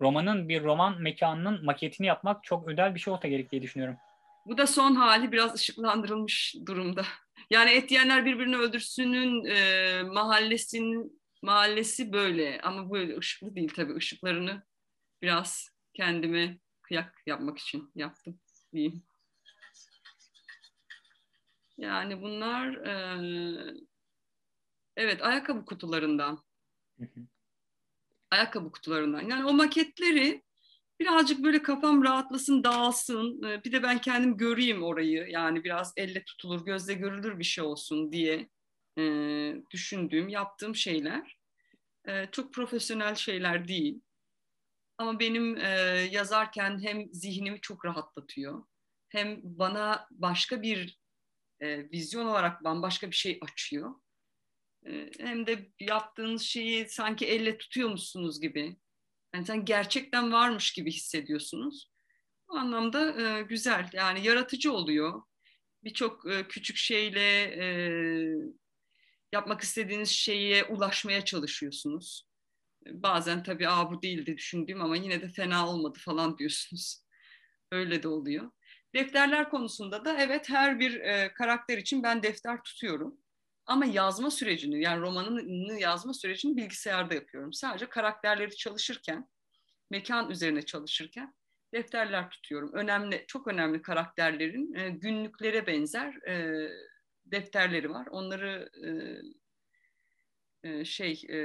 romanın bir roman mekanının maketini yapmak çok özel bir şey olsa gerek diye düşünüyorum. Bu da son hali biraz ışıklandırılmış durumda. Yani et yiyenler birbirini öldürsünün e, mahallesin mahallesi böyle ama böyle ışıklı değil tabii. Işıklarını biraz kendime kıyak yapmak için yaptım diyeyim. Yani bunlar e, evet ayakkabı kutularından. ayakkabı kutularından. Yani o maketleri birazcık böyle kafam rahatlasın, dağılsın. Ee, bir de ben kendim göreyim orayı. Yani biraz elle tutulur, gözle görülür bir şey olsun diye e, düşündüğüm, yaptığım şeyler. E, çok profesyonel şeyler değil. Ama benim e, yazarken hem zihnimi çok rahatlatıyor, hem bana başka bir vizyon olarak bambaşka bir şey açıyor. Hem de yaptığınız şeyi sanki elle tutuyormuşsunuz gibi yani sen gerçekten varmış gibi hissediyorsunuz. Bu anlamda e, güzel. Yani yaratıcı oluyor. Birçok e, küçük şeyle e, yapmak istediğiniz şeye ulaşmaya çalışıyorsunuz. Bazen tabii Aa, bu değildi düşündüğüm ama yine de fena olmadı falan diyorsunuz. Öyle de oluyor. Defterler konusunda da evet her bir e, karakter için ben defter tutuyorum. Ama yazma sürecini yani romanını yazma sürecini bilgisayarda yapıyorum. Sadece karakterleri çalışırken, mekan üzerine çalışırken defterler tutuyorum. Önemli, çok önemli karakterlerin e, günlüklere benzer e, defterleri var. Onları e, e, şey e,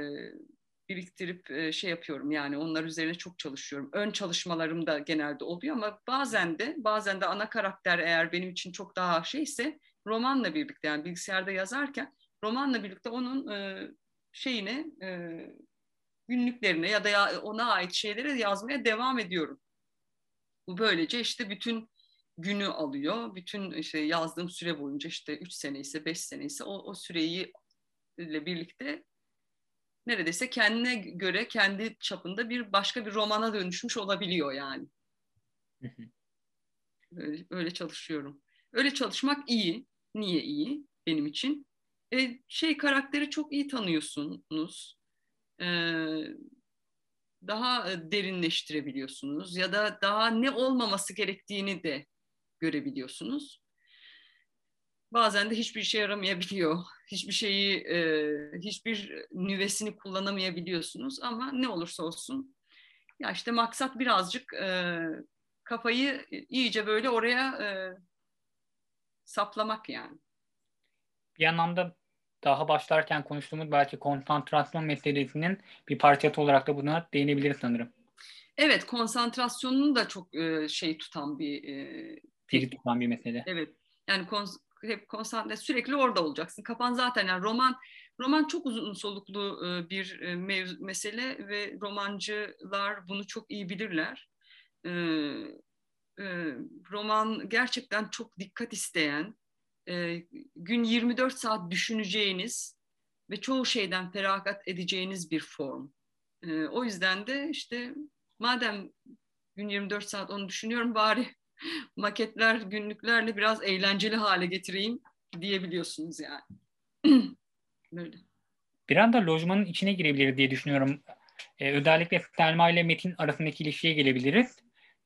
biriktirip e, şey yapıyorum yani onlar üzerine çok çalışıyorum. Ön çalışmalarım da genelde oluyor ama bazen de bazen de ana karakter eğer benim için çok daha şeyse romanla birlikte yani bilgisayarda yazarken romanla birlikte onun e, şeyine e, günlüklerine ya da ya, ona ait şeyleri yazmaya devam ediyorum. Bu böylece işte bütün günü alıyor. Bütün işte yazdığım süre boyunca işte 3 sene ise 5 sene ise o, o süreyi ile birlikte neredeyse kendine göre kendi çapında bir başka bir romana dönüşmüş olabiliyor yani. Öyle, öyle çalışıyorum. Öyle çalışmak iyi. Niye iyi benim için? E, şey karakteri çok iyi tanıyorsunuz. E, daha derinleştirebiliyorsunuz ya da daha ne olmaması gerektiğini de görebiliyorsunuz. Bazen de hiçbir işe yaramayabiliyor. Hiçbir şeyi, e, hiçbir nüvesini kullanamayabiliyorsunuz ama ne olursa olsun Ya işte maksat birazcık e, kafayı iyice böyle oraya e, saplamak yani. Bir anlamda daha başlarken konuştuğumuz belki konsantrasyon meselesinin bir parçası olarak da buna değinebiliriz sanırım. Evet, konsantrasyonunu da çok e, şey tutan bir e, bir tutan bir mesele. Evet. Yani kons hep konsantre sürekli orada olacaksın. Kafan zaten yani roman roman çok uzun soluklu e, bir e, mevzu, mesele ve romancılar bunu çok iyi bilirler. E, e, roman gerçekten çok dikkat isteyen, e, gün 24 saat düşüneceğiniz ve çoğu şeyden feragat edeceğiniz bir form. E, o yüzden de işte madem gün 24 saat onu düşünüyorum bari maketler, günlüklerle biraz eğlenceli hale getireyim diyebiliyorsunuz yani. Böyle. Bir anda lojmanın içine girebilir diye düşünüyorum. Ee, özellikle Selma ile Metin arasındaki ilişkiye gelebiliriz.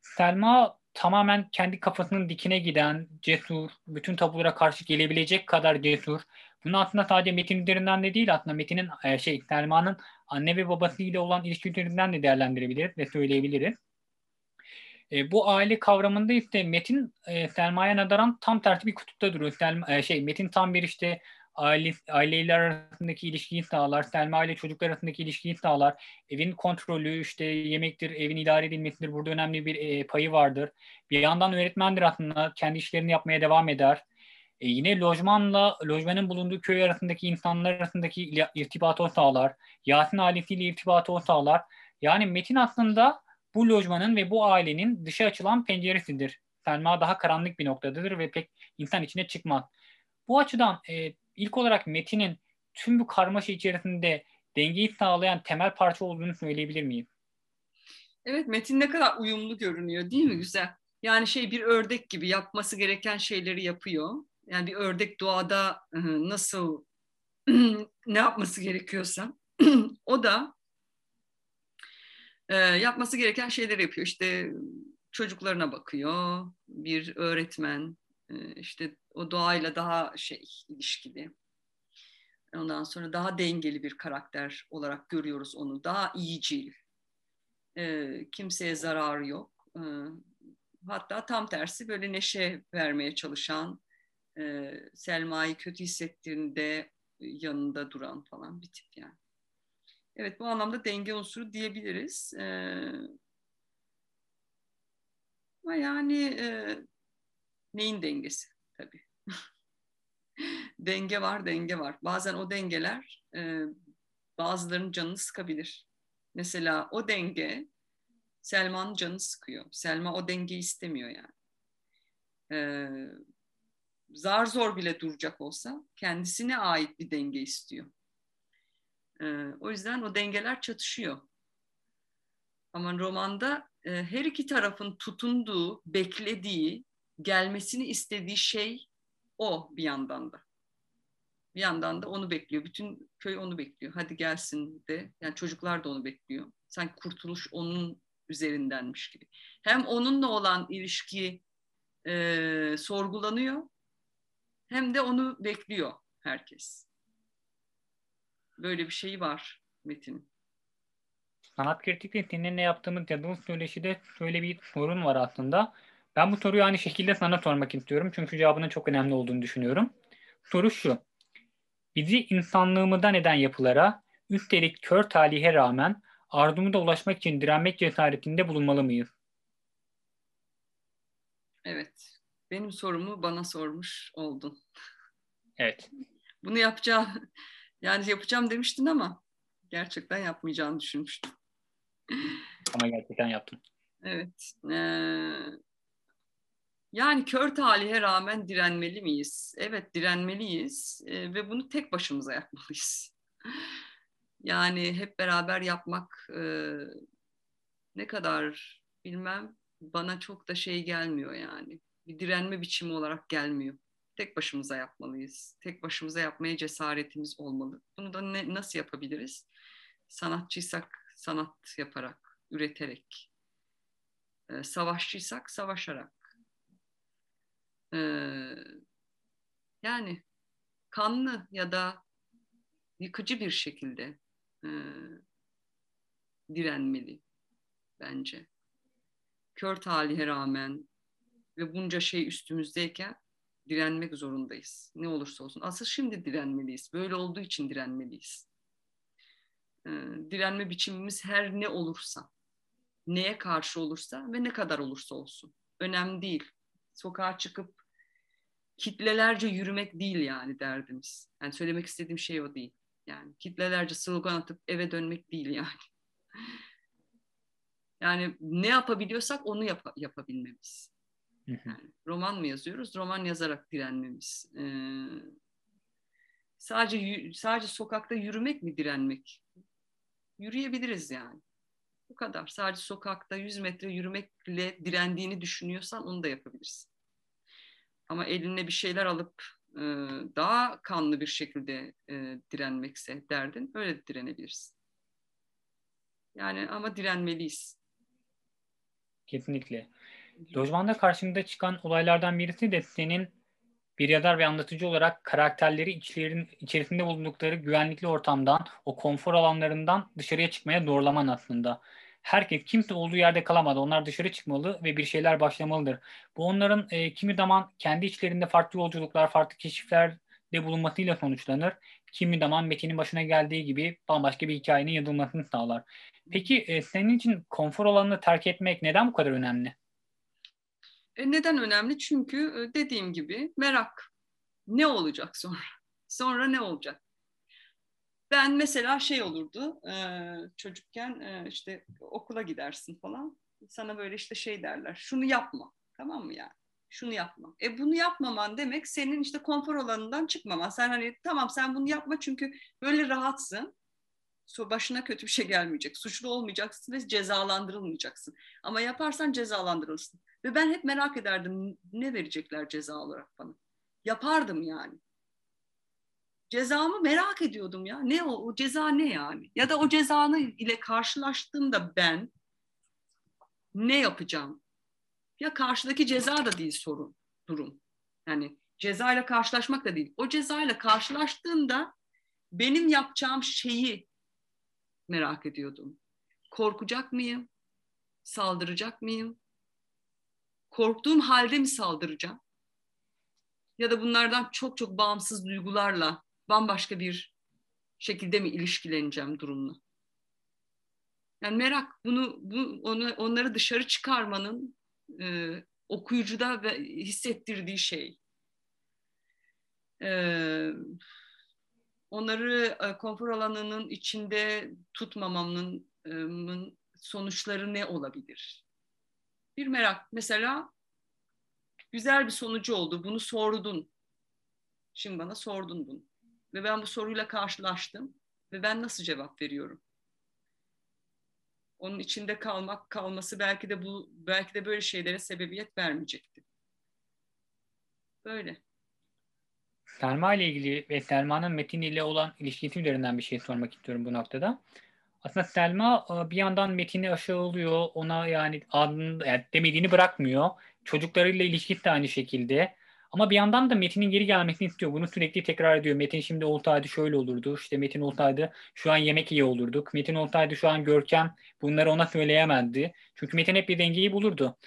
Selma tamamen kendi kafasının dikine giden, cesur, bütün tabulara karşı gelebilecek kadar cesur. Bunu aslında sadece Metin üzerinden de değil aslında Metin'in e, şey Selma'nın anne ve babasıyla olan ilişki üzerinden de değerlendirebiliriz ve söyleyebiliriz. E, bu aile kavramında ise Metin e, Selma'ya nazaran tam tersi bir kutupta duruyor. Selma, e, şey Metin tam bir işte aile, aileler arasındaki ilişkiyi sağlar. Selma ile çocuklar arasındaki ilişkiyi sağlar. Evin kontrolü, işte yemektir, evin idare edilmesidir. Burada önemli bir e, payı vardır. Bir yandan öğretmendir aslında. Kendi işlerini yapmaya devam eder. E, yine lojmanla, lojmanın bulunduğu köy arasındaki insanlar arasındaki irtibatı o sağlar. Yasin ailesiyle irtibatı o sağlar. Yani Metin aslında bu lojmanın ve bu ailenin dışa açılan penceresidir. Selma daha karanlık bir noktadadır ve pek insan içine çıkmaz. Bu açıdan e, ilk olarak Metin'in tüm bu karmaşa içerisinde dengeyi sağlayan temel parça olduğunu söyleyebilir miyim? Evet Metin ne kadar uyumlu görünüyor değil mi güzel? Yani şey bir ördek gibi yapması gereken şeyleri yapıyor. Yani bir ördek doğada nasıl ne yapması gerekiyorsa o da e, yapması gereken şeyleri yapıyor. İşte çocuklarına bakıyor, bir öğretmen, işte o doğayla daha şey ilişkili. Ondan sonra daha dengeli bir karakter olarak görüyoruz onu. Daha iyicil. E, kimseye zararı yok. E, hatta tam tersi böyle neşe vermeye çalışan, e, Selma'yı kötü hissettiğinde yanında duran falan bir tip yani. Evet bu anlamda denge unsuru diyebiliriz. Ee, ama yani e, neyin dengesi tabii. denge var, denge var. Bazen o dengeler e, bazılarının canını sıkabilir. Mesela o denge Selma'nın canını sıkıyor. Selma o dengeyi istemiyor yani. Ee, zar zor bile duracak olsa kendisine ait bir denge istiyor. Ee, o yüzden o dengeler çatışıyor. Ama romanda e, her iki tarafın tutunduğu, beklediği, gelmesini istediği şey o bir yandan da. Bir yandan da onu bekliyor. Bütün köy onu bekliyor. Hadi gelsin de. Yani çocuklar da onu bekliyor. Sanki kurtuluş onun üzerindenmiş gibi. Hem onunla olan ilişki e, sorgulanıyor hem de onu bekliyor herkes. Böyle bir şey var Metin. Sanat kritikle seninle yaptığımız yazılı söyleşide şöyle bir sorun var aslında. Ben bu soruyu aynı şekilde sana sormak istiyorum. Çünkü cevabının çok önemli olduğunu düşünüyorum. Soru şu. Bizi insanlığımızdan eden yapılara, üstelik kör talihe rağmen arzumuza ulaşmak için direnmek cesaretinde bulunmalı mıyız? Evet. Benim sorumu bana sormuş oldun. Evet. Bunu yapacağım yani yapacağım demiştin ama gerçekten yapmayacağını düşünmüştüm. Ama gerçekten yaptım. Evet. Ee, yani kör talihe rağmen direnmeli miyiz? Evet direnmeliyiz ee, ve bunu tek başımıza yapmalıyız. yani hep beraber yapmak e, ne kadar bilmem bana çok da şey gelmiyor yani. Bir direnme biçimi olarak gelmiyor tek başımıza yapmalıyız. Tek başımıza yapmaya cesaretimiz olmalı. Bunu da ne, nasıl yapabiliriz? Sanatçıysak sanat yaparak, üreterek. E, savaşçıysak savaşarak. E, yani kanlı ya da yıkıcı bir şekilde e, direnmeli. bence. Kör talihe rağmen ve bunca şey üstümüzdeyken direnmek zorundayız. Ne olursa olsun. Asıl şimdi direnmeliyiz. Böyle olduğu için direnmeliyiz. Ee, direnme biçimimiz her ne olursa, neye karşı olursa ve ne kadar olursa olsun. Önemli değil. Sokağa çıkıp kitlelerce yürümek değil yani derdimiz. Yani söylemek istediğim şey o değil. Yani kitlelerce slogan atıp eve dönmek değil yani. Yani ne yapabiliyorsak onu yap- yapabilmemiz. Yani roman mı yazıyoruz? Roman yazarak direnmemiz. Ee, sadece sadece sokakta yürümek mi direnmek? Yürüyebiliriz yani. Bu kadar. Sadece sokakta 100 metre yürümekle direndiğini düşünüyorsan onu da yapabilirsin. Ama eline bir şeyler alıp e, daha kanlı bir şekilde e, direnmekse derdin öyle de direnebilirsin. Yani ama direnmeliyiz. Kesinlikle. Lojmanda karşımda çıkan olaylardan birisi de senin bir yazar ve anlatıcı olarak karakterleri içlerin, içerisinde bulundukları güvenlikli ortamdan, o konfor alanlarından dışarıya çıkmaya zorlaman aslında. Herkes, kimse olduğu yerde kalamadı. Onlar dışarı çıkmalı ve bir şeyler başlamalıdır. Bu onların e, kimi zaman kendi içlerinde farklı yolculuklar, farklı keşiflerde bulunmasıyla sonuçlanır. Kimi zaman Metin'in başına geldiği gibi bambaşka bir hikayenin yazılmasını sağlar. Peki e, senin için konfor alanını terk etmek neden bu kadar önemli? E neden önemli? Çünkü e, dediğim gibi merak. Ne olacak sonra? Sonra ne olacak? Ben mesela şey olurdu e, çocukken e, işte okula gidersin falan. Sana böyle işte şey derler. Şunu yapma. Tamam mı yani? Şunu yapma. E bunu yapmaman demek senin işte konfor alanından çıkmaman. Sen hani tamam sen bunu yapma çünkü böyle rahatsın. Başına kötü bir şey gelmeyecek. Suçlu olmayacaksın ve cezalandırılmayacaksın. Ama yaparsan cezalandırılırsın. Ve ben hep merak ederdim ne verecekler ceza olarak bana. Yapardım yani. Cezamı merak ediyordum ya. Ne o, o ceza ne yani? Ya da o cezanı ile karşılaştığımda ben ne yapacağım? Ya karşıdaki ceza da değil sorun, durum. Yani ceza ile karşılaşmak da değil. O ceza ile karşılaştığımda benim yapacağım şeyi merak ediyordum. Korkacak mıyım? Saldıracak mıyım? korktuğum halde mi saldıracağım? Ya da bunlardan çok çok bağımsız duygularla bambaşka bir şekilde mi ilişkileneceğim durumla? Yani merak bunu bu onu onları dışarı çıkarmanın e, okuyucuda ve hissettirdiği şey. E, onları e, konfor alanının içinde tutmamamın e, sonuçları ne olabilir? bir merak. Mesela güzel bir sonucu oldu. Bunu sordun. Şimdi bana sordun bunu. Ve ben bu soruyla karşılaştım. Ve ben nasıl cevap veriyorum? Onun içinde kalmak, kalması belki de bu belki de böyle şeylere sebebiyet vermeyecekti. Böyle. Selma ile ilgili ve Selma'nın Metin ile olan ilişkisi üzerinden bir şey sormak istiyorum bu noktada. Aslında Selma e, bir yandan Metin'i aşağılıyor. Ona yani adını yani demediğini bırakmıyor. Çocuklarıyla ilişkisi de aynı şekilde. Ama bir yandan da Metin'in geri gelmesini istiyor. Bunu sürekli tekrar ediyor. Metin şimdi olsaydı şöyle olurdu. İşte Metin olsaydı şu an yemek iyi olurduk. Metin olsaydı şu an Görkem bunları ona söyleyemezdi. Çünkü Metin hep bir dengeyi bulurdu.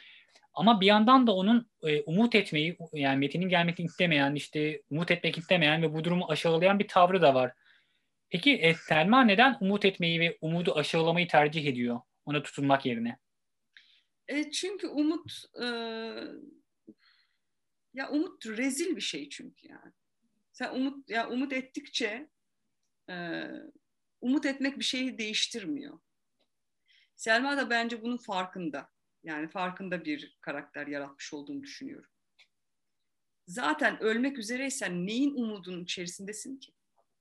Ama bir yandan da onun e, umut etmeyi yani Metin'in gelmesini istemeyen işte umut etmek istemeyen ve bu durumu aşağılayan bir tavrı da var. Peki e, Selma neden umut etmeyi ve umudu aşağılamayı tercih ediyor ona tutunmak yerine? E, çünkü umut e, ya umut rezil bir şey çünkü yani. Sen umut ya umut ettikçe e, umut etmek bir şeyi değiştirmiyor. Selma da bence bunun farkında. Yani farkında bir karakter yaratmış olduğunu düşünüyorum. Zaten ölmek üzereysen neyin umudunun içerisindesin ki?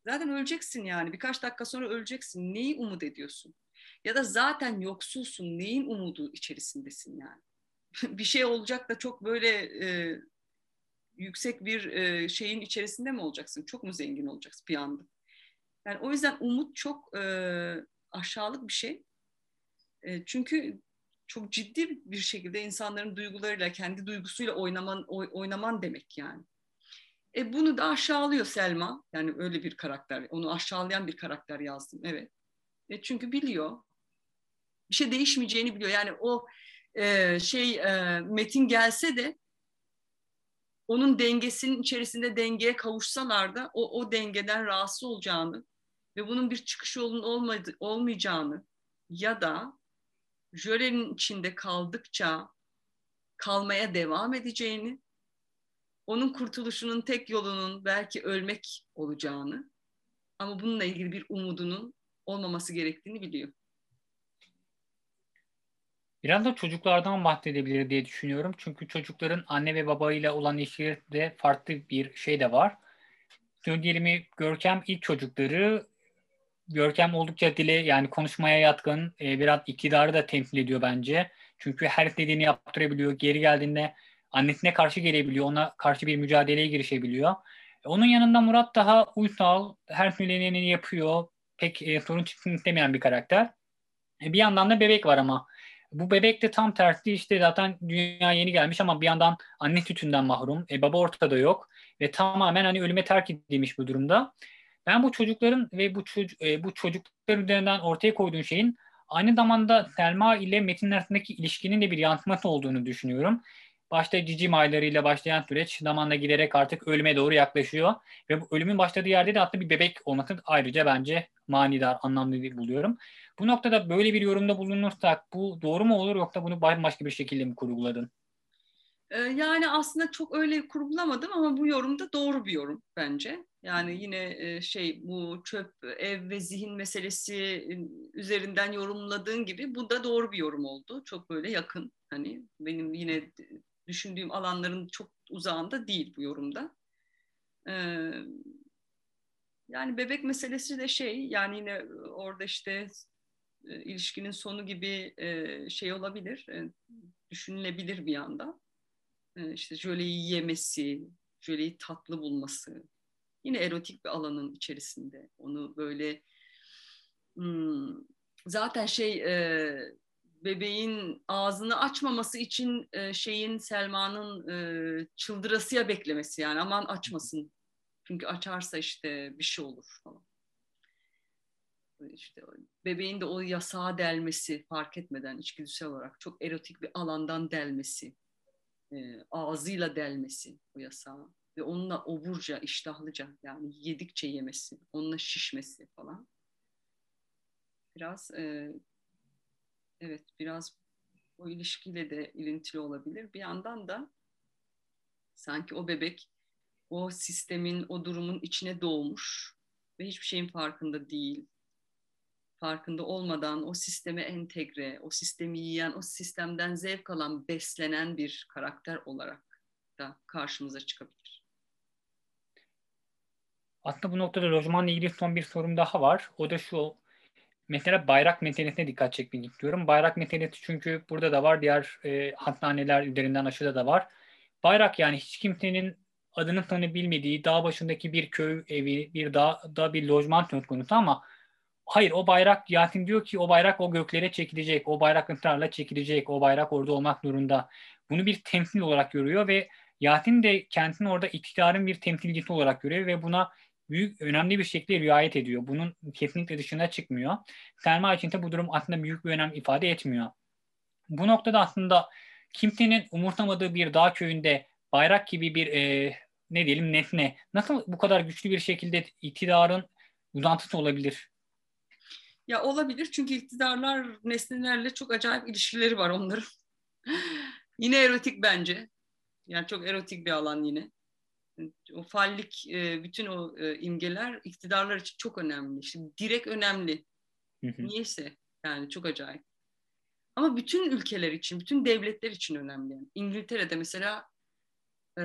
Zaten öleceksin yani. Birkaç dakika sonra öleceksin. Neyi umut ediyorsun? Ya da zaten yoksulsun. Neyin umudu içerisindesin yani? bir şey olacak da çok böyle e, yüksek bir e, şeyin içerisinde mi olacaksın? Çok mu zengin olacaksın bir anda? Yani o yüzden umut çok e, aşağılık bir şey. E, çünkü çok ciddi bir şekilde insanların duygularıyla, kendi duygusuyla oynaman, oy, oynaman demek yani. E bunu da aşağılıyor Selma. Yani öyle bir karakter. Onu aşağılayan bir karakter yazdım. Evet. E çünkü biliyor. bir şey değişmeyeceğini biliyor. Yani o e, şey e, metin gelse de onun dengesinin içerisinde dengeye kavuşsalar da o, o dengeden rahatsız olacağını ve bunun bir çıkış yolunun olmadı, olmayacağını ya da jölenin içinde kaldıkça kalmaya devam edeceğini, onun kurtuluşunun tek yolunun belki ölmek olacağını ama bununla ilgili bir umudunun olmaması gerektiğini biliyor. Biraz da çocuklardan bahsedebilir diye düşünüyorum. Çünkü çocukların anne ve babayla olan ilişkilerinde farklı bir şey de var. Diyelim Görkem ilk çocukları Görkem oldukça dile yani konuşmaya yatkın, e, biraz iktidarı da temsil ediyor bence. Çünkü her dediğini yaptırabiliyor. Geri geldiğinde annesine karşı gelebiliyor. Ona karşı bir mücadeleye girişebiliyor. E, onun yanında Murat daha uysal, her söyleneni yapıyor. Pek e, sorun çıksın istemeyen bir karakter. E, bir yandan da bebek var ama. Bu bebek de tam tersi işte zaten dünya yeni gelmiş ama bir yandan anne sütünden mahrum. E, baba ortada yok ve tamamen hani ölüme terk edilmiş bu durumda. Ben bu çocukların ve bu, çocuk, e, bu çocuklar üzerinden ortaya koyduğun şeyin aynı zamanda Selma ile Metin arasındaki ilişkinin de bir yansıması olduğunu düşünüyorum. Başta cicim aylarıyla başlayan süreç zamanla giderek artık ölüme doğru yaklaşıyor. Ve bu ölümün başladığı yerde de aslında bir bebek olması ayrıca bence manidar, anlamlı buluyorum. Bu noktada böyle bir yorumda bulunursak bu doğru mu olur yoksa bunu başka bir şekilde mi kurguladın? Ee, yani aslında çok öyle kurgulamadım ama bu yorum da doğru bir yorum bence. Yani yine e, şey bu çöp ev ve zihin meselesi üzerinden yorumladığın gibi bu da doğru bir yorum oldu. Çok böyle yakın hani benim yine düşündüğüm alanların çok uzağında değil bu yorumda. Ee, yani bebek meselesi de şey yani yine orada işte e, ilişkinin sonu gibi e, şey olabilir, düşünülebilir bir yanda. İşte jöleyi yemesi, jöleyi tatlı bulması, yine erotik bir alanın içerisinde. Onu böyle hmm, zaten şey e, bebeğin ağzını açmaması için e, şeyin Selma'nın e, çıldırasıya beklemesi yani aman açmasın. Çünkü açarsa işte bir şey olur falan. İşte bebeğin de o yasağa delmesi fark etmeden içgüdüsel olarak çok erotik bir alandan delmesi, e, ağzıyla delmesi o yasağı ve onunla oburca, iştahlıca yani yedikçe yemesi, onunla şişmesi falan. Biraz e, evet biraz o ilişkiyle de ilintili olabilir. Bir yandan da sanki o bebek o sistemin, o durumun içine doğmuş ve hiçbir şeyin farkında değil. Farkında olmadan o sisteme entegre, o sistemi yiyen, o sistemden zevk alan, beslenen bir karakter olarak da karşımıza çıkabilir. Aslında bu noktada lojmanla ilgili son bir sorum daha var. O da şu. Mesela bayrak meselesine dikkat çekmek istiyorum. Bayrak meselesi çünkü burada da var. Diğer e, hastaneler üzerinden aşıda da var. Bayrak yani hiç kimsenin adını tanı bilmediği dağ başındaki bir köy evi, bir dağ, da bir lojman söz konusu ama hayır o bayrak Yasin diyor ki o bayrak o göklere çekilecek. O bayrak ısrarla çekilecek. O bayrak orada olmak zorunda. Bunu bir temsil olarak görüyor ve Yasin de kendisini orada iktidarın bir temsilcisi olarak görüyor ve buna büyük önemli bir şekilde riayet ediyor. Bunun kesinlikle dışına çıkmıyor. Selma için de bu durum aslında büyük bir önem ifade etmiyor. Bu noktada aslında kimsenin umursamadığı bir dağ köyünde bayrak gibi bir e, ne diyelim nesne nasıl bu kadar güçlü bir şekilde iktidarın uzantısı olabilir? Ya olabilir çünkü iktidarlar nesnelerle çok acayip ilişkileri var onların. yine erotik bence. Yani çok erotik bir alan yine o fallik e, bütün o e, imgeler iktidarlar için çok önemli. İşte direkt önemli. Niyeyse yani çok acayip. Ama bütün ülkeler için, bütün devletler için önemli. Yani İngiltere'de mesela e,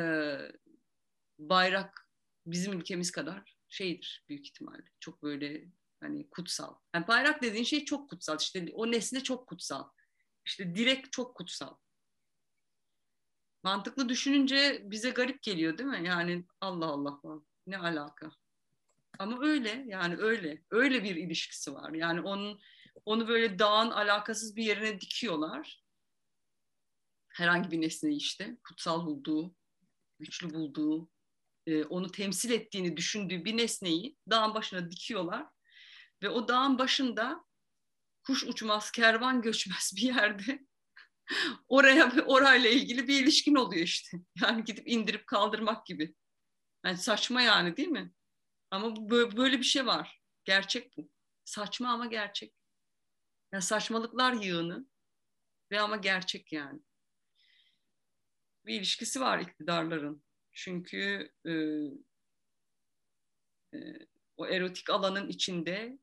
bayrak bizim ülkemiz kadar şeydir büyük ihtimalle. Çok böyle hani kutsal. Yani bayrak dediğin şey çok kutsal. İşte o nesne çok kutsal. İşte direkt çok kutsal mantıklı düşününce bize garip geliyor değil mi? Yani Allah Allah ne alaka? Ama öyle yani öyle. Öyle bir ilişkisi var. Yani onun onu böyle dağın alakasız bir yerine dikiyorlar. Herhangi bir nesneyi işte kutsal bulduğu, güçlü bulduğu, e, onu temsil ettiğini düşündüğü bir nesneyi dağın başına dikiyorlar. Ve o dağın başında kuş uçmaz, kervan göçmez bir yerde oraya orayla ilgili bir ilişkin oluyor işte. Yani gidip indirip kaldırmak gibi. Yani saçma yani değil mi? Ama böyle bir şey var. Gerçek bu. Saçma ama gerçek. Yani saçmalıklar yığını ve ama gerçek yani. Bir ilişkisi var iktidarların. Çünkü e, e, o erotik alanın içinde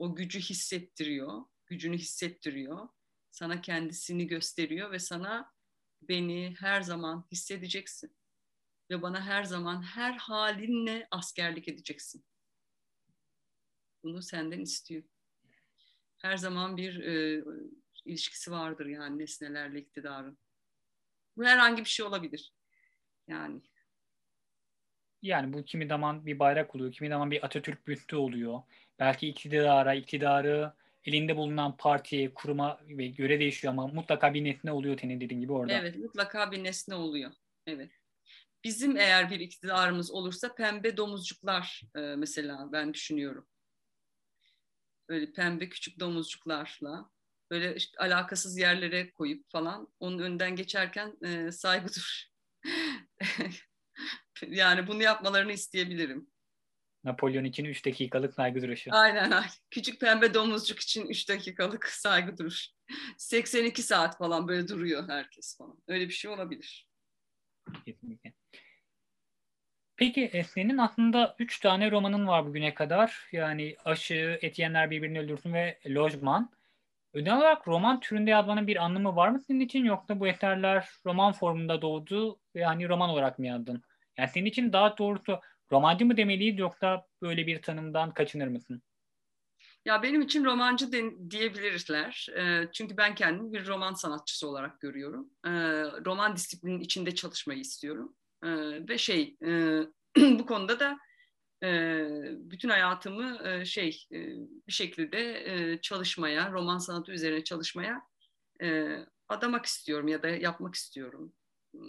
o gücü hissettiriyor, gücünü hissettiriyor. Sana kendisini gösteriyor ve sana beni her zaman hissedeceksin. Ve bana her zaman her halinle askerlik edeceksin. Bunu senden istiyor. Her zaman bir e, ilişkisi vardır yani nesnelerle iktidarın. Bu herhangi bir şey olabilir. Yani yani bu kimi zaman bir bayrak oluyor, kimi zaman bir Atatürk büstü oluyor. Belki iktidara, iktidarı elinde bulunan partiye, kuruma ve göre değişiyor ama mutlaka bir nesne oluyor senin dediğin gibi orada. Evet, mutlaka bir nesne oluyor. Evet. Bizim eğer bir iktidarımız olursa pembe domuzcuklar e, mesela ben düşünüyorum. Böyle pembe küçük domuzcuklarla böyle işte alakasız yerlere koyup falan onun önden geçerken e, saygı dur. yani bunu yapmalarını isteyebilirim. Napolyon için 3 dakikalık saygı duruşu. Aynen aynen. Küçük pembe domuzcuk için 3 dakikalık saygı duruş. 82 saat falan böyle duruyor herkes falan. Öyle bir şey olabilir. Kesinlikle. Peki senin aslında 3 tane romanın var bugüne kadar. Yani Aşı, Etiyenler Birbirini Öldürsün ve Lojman. Özel olarak roman türünde yazmanın bir anlamı var mı senin için yoksa bu eserler roman formunda doğdu ve hani roman olarak mı yazdın? Yani senin için daha doğrusu romancı mı demeliyiz yoksa böyle bir tanımdan kaçınır mısın? Ya benim için romancı de, diyebilirler. E, çünkü ben kendimi bir roman sanatçısı olarak görüyorum. E, roman disiplinin içinde çalışmayı istiyorum. E, ve şey e, bu konuda da e, bütün hayatımı e, şey e, bir şekilde e, çalışmaya, roman sanatı üzerine çalışmaya e, adamak istiyorum ya da yapmak istiyorum.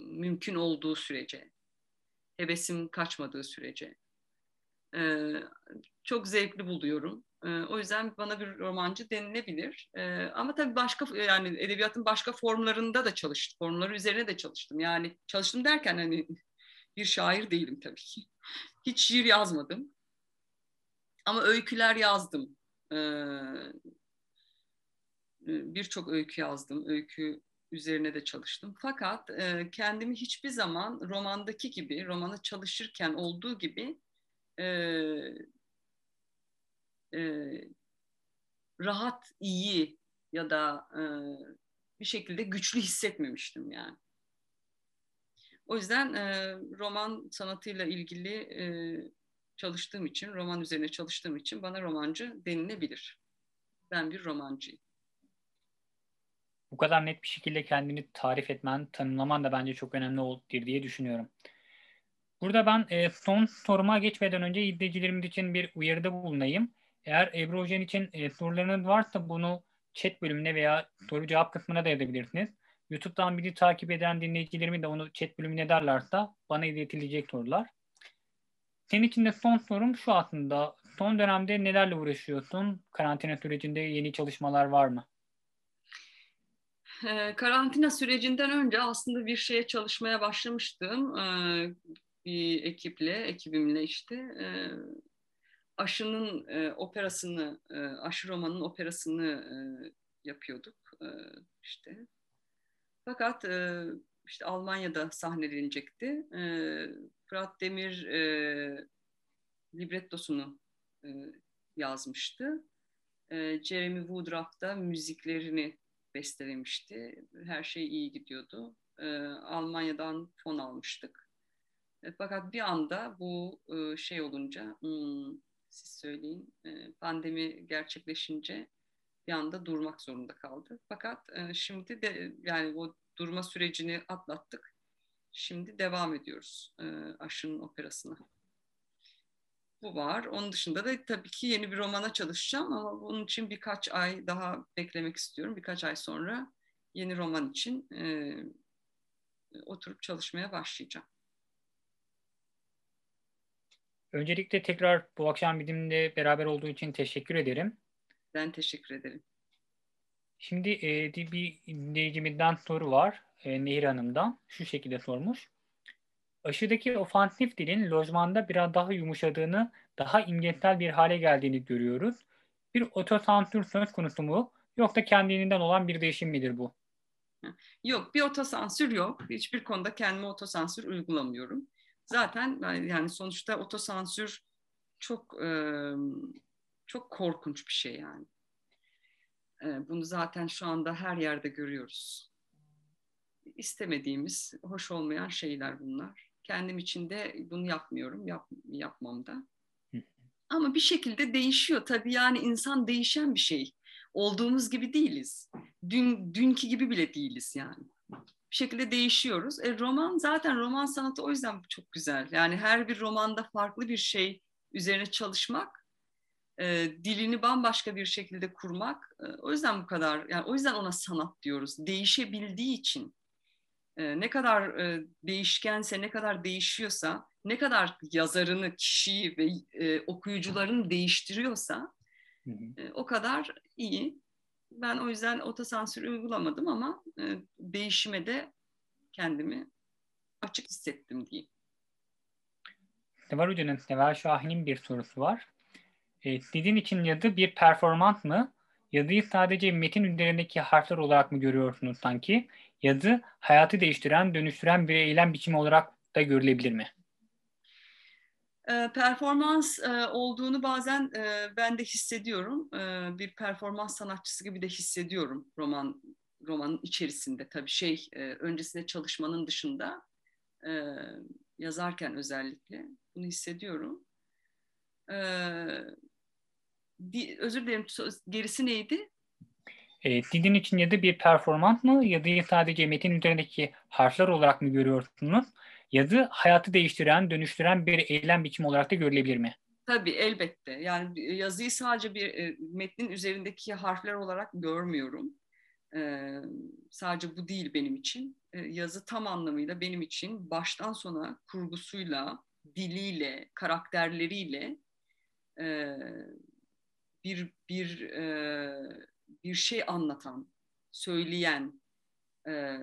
Mümkün olduğu sürece hevesim kaçmadığı sürece. E, çok zevkli buluyorum. E, o yüzden bana bir romancı denilebilir. E, ama tabii başka yani edebiyatın başka formlarında da çalıştım. Formları üzerine de çalıştım. Yani çalıştım derken hani bir şair değilim tabii ki. Hiç şiir yazmadım. Ama öyküler yazdım. Ee, Birçok öykü yazdım. Öykü üzerine de çalıştım. Fakat e, kendimi hiçbir zaman romandaki gibi, romanı çalışırken olduğu gibi e, e, rahat, iyi ya da e, bir şekilde güçlü hissetmemiştim yani. O yüzden e, roman sanatıyla ilgili e, çalıştığım için, roman üzerine çalıştığım için bana romancı denilebilir. Ben bir romancıyım bu kadar net bir şekilde kendini tarif etmen, tanımlaman da bence çok önemli olur diye düşünüyorum. Burada ben e, son soruma geçmeden önce izleyicilerimiz için bir uyarıda bulunayım. Eğer Ebru Hocan için e, sorularınız varsa bunu chat bölümüne veya soru cevap kısmına da yazabilirsiniz. YouTube'dan bizi takip eden dinleyicilerimi de onu chat bölümüne ederlerse bana iletilecek sorular. Senin için de son sorum şu aslında. Son dönemde nelerle uğraşıyorsun? Karantina sürecinde yeni çalışmalar var mı? E, karantina sürecinden önce aslında bir şeye çalışmaya başlamıştım. E, bir ekiple, ekibimle işte. E, Aşı'nın e, operasını, e, Aşı romanın operasını e, yapıyorduk işte. Fakat işte Almanya'da sahnelenecekti. E, Fırat Demir librettosunu yazmıştı. Jeremy Woodruff da müziklerini bestelemişti. Her şey iyi gidiyordu. E, Almanya'dan fon almıştık. E, fakat bir anda bu e, şey olunca, hmm, siz söyleyin, e, pandemi gerçekleşince bir anda durmak zorunda kaldı. Fakat e, şimdi de yani o durma sürecini atlattık. Şimdi devam ediyoruz e, aşının operasına bu var. Onun dışında da tabii ki yeni bir romana çalışacağım ama bunun için birkaç ay daha beklemek istiyorum. Birkaç ay sonra yeni roman için e, oturup çalışmaya başlayacağım. Öncelikle tekrar bu akşam bizimle beraber olduğu için teşekkür ederim. Ben teşekkür ederim. Şimdi e, bir dinleyicimizden soru var. E, Nehir Hanım'dan. Şu şekilde sormuş. Aşıdaki ofansif dilin lojmanda biraz daha yumuşadığını, daha imgesel bir hale geldiğini görüyoruz. Bir otosansür söz konusu mu? Yoksa kendiliğinden olan bir değişim midir bu? Yok bir otosansür yok. Hiçbir konuda kendime otosansür uygulamıyorum. Zaten yani sonuçta otosansür çok e, çok korkunç bir şey yani. E, bunu zaten şu anda her yerde görüyoruz. İstemediğimiz, hoş olmayan şeyler bunlar. Kendim için de bunu yapmıyorum, yap, yapmam da. Ama bir şekilde değişiyor. Tabii yani insan değişen bir şey. Olduğumuz gibi değiliz. Dün dünkü gibi bile değiliz yani. Bir şekilde değişiyoruz. E, roman zaten roman sanatı o yüzden çok güzel. Yani her bir romanda farklı bir şey üzerine çalışmak, e, dilini bambaşka bir şekilde kurmak. E, o yüzden bu kadar. Yani o yüzden ona sanat diyoruz. Değişebildiği için. E, ne kadar e, değişkense, ne kadar değişiyorsa, ne kadar yazarını, kişiyi ve e, okuyucularını değiştiriyorsa hı hı. E, o kadar iyi. Ben o yüzden otosansür uygulamadım ama e, değişime de kendimi açık hissettim diyeyim. Sevar Hoca'nın Sevar Şahin'in bir sorusu var. E, sizin için yazı bir performans mı? Yazıyı sadece metin üzerindeki harfler olarak mı görüyorsunuz sanki? Yazı hayatı değiştiren, dönüştüren bir eylem biçimi olarak da görülebilir mi? E, performans e, olduğunu bazen e, ben de hissediyorum. E, bir performans sanatçısı gibi de hissediyorum roman romanın içerisinde. Tabii şey öncesinde çalışmanın dışında yazarken özellikle bunu hissediyorum. Di, özür dilerim gerisi neydi? E, sizin için ya da bir performans mı ya da sadece metin üzerindeki harfler olarak mı görüyorsunuz? Yazı hayatı değiştiren, dönüştüren bir eylem biçimi olarak da görülebilir mi? Tabii elbette. Yani yazıyı sadece bir e, metnin üzerindeki harfler olarak görmüyorum. E, sadece bu değil benim için. E, yazı tam anlamıyla benim için baştan sona kurgusuyla, diliyle, karakterleriyle e, bir bir e, bir şey anlatan, söyleyen, e,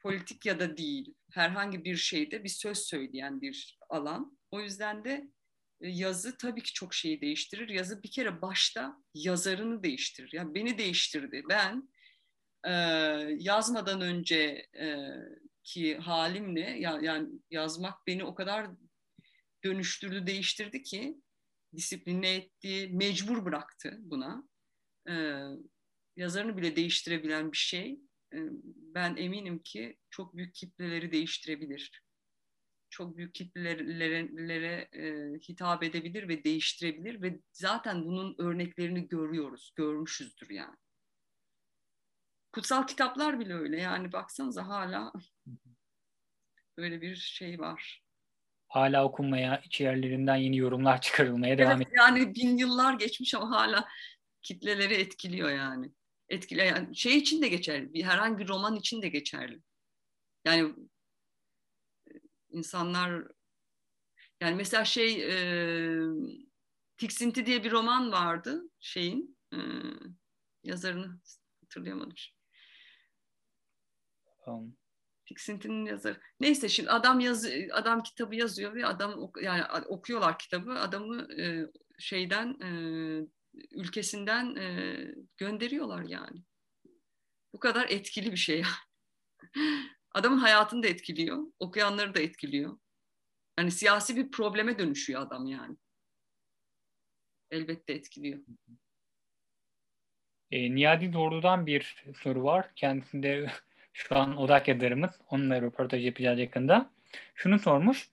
politik ya da değil, herhangi bir şeyde bir söz söyleyen bir alan. O yüzden de e, yazı tabii ki çok şeyi değiştirir. Yazı bir kere başta yazarını değiştirir. Yani beni değiştirdi. Ben e, yazmadan önce e, ki halimle ya, yani yazmak beni o kadar dönüştürdü, değiştirdi ki disipline etti, mecbur bıraktı buna. E, yazarını bile değiştirebilen bir şey ben eminim ki çok büyük kitleleri değiştirebilir. Çok büyük kitlelere e, hitap edebilir ve değiştirebilir ve zaten bunun örneklerini görüyoruz, görmüşüzdür yani. Kutsal kitaplar bile öyle yani baksanıza hala böyle bir şey var. Hala okunmaya, içerilerinden yeni yorumlar çıkarılmaya devam ediyor. Yani bin yıllar geçmiş ama hala kitleleri etkiliyor yani etkileyen şey için de geçerli. Bir herhangi bir roman için de geçerli. Yani insanlar yani mesela şey e, Tiksinti diye bir roman vardı şeyin e, yazarını hatırlayamadım. Um. Tiksintinin yazarı. Neyse şimdi adam yaz adam kitabı yazıyor ve adam yani okuyorlar kitabı. Adamı e, şeyden e, ülkesinden e, gönderiyorlar yani. Bu kadar etkili bir şey yani. Adamın hayatını da etkiliyor, okuyanları da etkiliyor. Yani siyasi bir probleme dönüşüyor adam yani. Elbette etkiliyor. E, Niyadi Doğru'dan bir soru var. Kendisinde şu an odak yazarımız. Onunla röportaj yapacağız yakında. Şunu sormuş.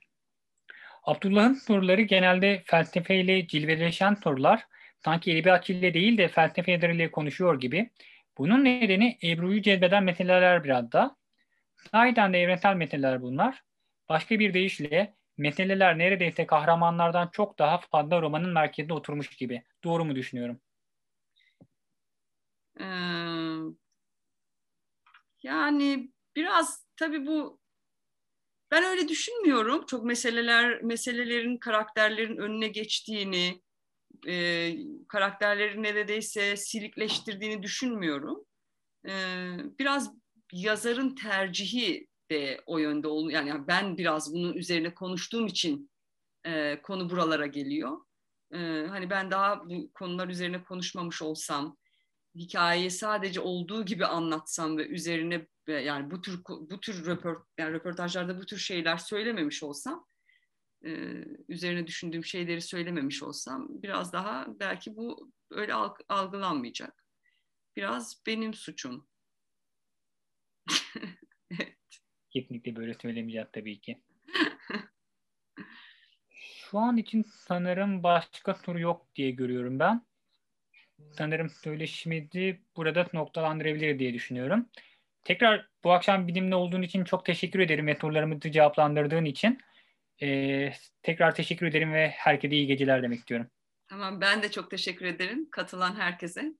Abdullah'ın soruları genelde felsefeyle cilveleşen sorular sanki edebiyatçı ile değil de felsefe yazarıyla konuşuyor gibi. Bunun nedeni Ebru'yu cezbeden meseleler biraz da. Sahiden de evrensel meseleler bunlar. Başka bir deyişle meseleler neredeyse kahramanlardan çok daha fazla romanın merkezinde oturmuş gibi. Doğru mu düşünüyorum? Ee, yani biraz tabii bu ben öyle düşünmüyorum. Çok meseleler meselelerin karakterlerin önüne geçtiğini, e, karakterleri neredeyse silikleştirdiğini düşünmüyorum. e, biraz yazarın tercihi de o yönde ol yani ben biraz bunun üzerine konuştuğum için e, konu buralara geliyor. E, hani ben daha bu konular üzerine konuşmamış olsam, hikayeyi sadece olduğu gibi anlatsam ve üzerine yani bu tür bu tür röport, yani röportajlarda bu tür şeyler söylememiş olsam, e, üzerine düşündüğüm şeyleri söylememiş olsam biraz daha belki bu öyle algılanmayacak. Biraz benim suçum. evet. Kesinlikle böyle söylemeyeceğiz tabii ki. Şu an için sanırım başka soru yok diye görüyorum ben. Sanırım söyleşimizi burada noktalandırabilir diye düşünüyorum. Tekrar bu akşam benimle olduğun için çok teşekkür ederim ve sorularımızı cevaplandırdığın için. Ee, tekrar teşekkür ederim ve herkese iyi geceler demek istiyorum. Tamam ben de çok teşekkür ederim katılan herkese.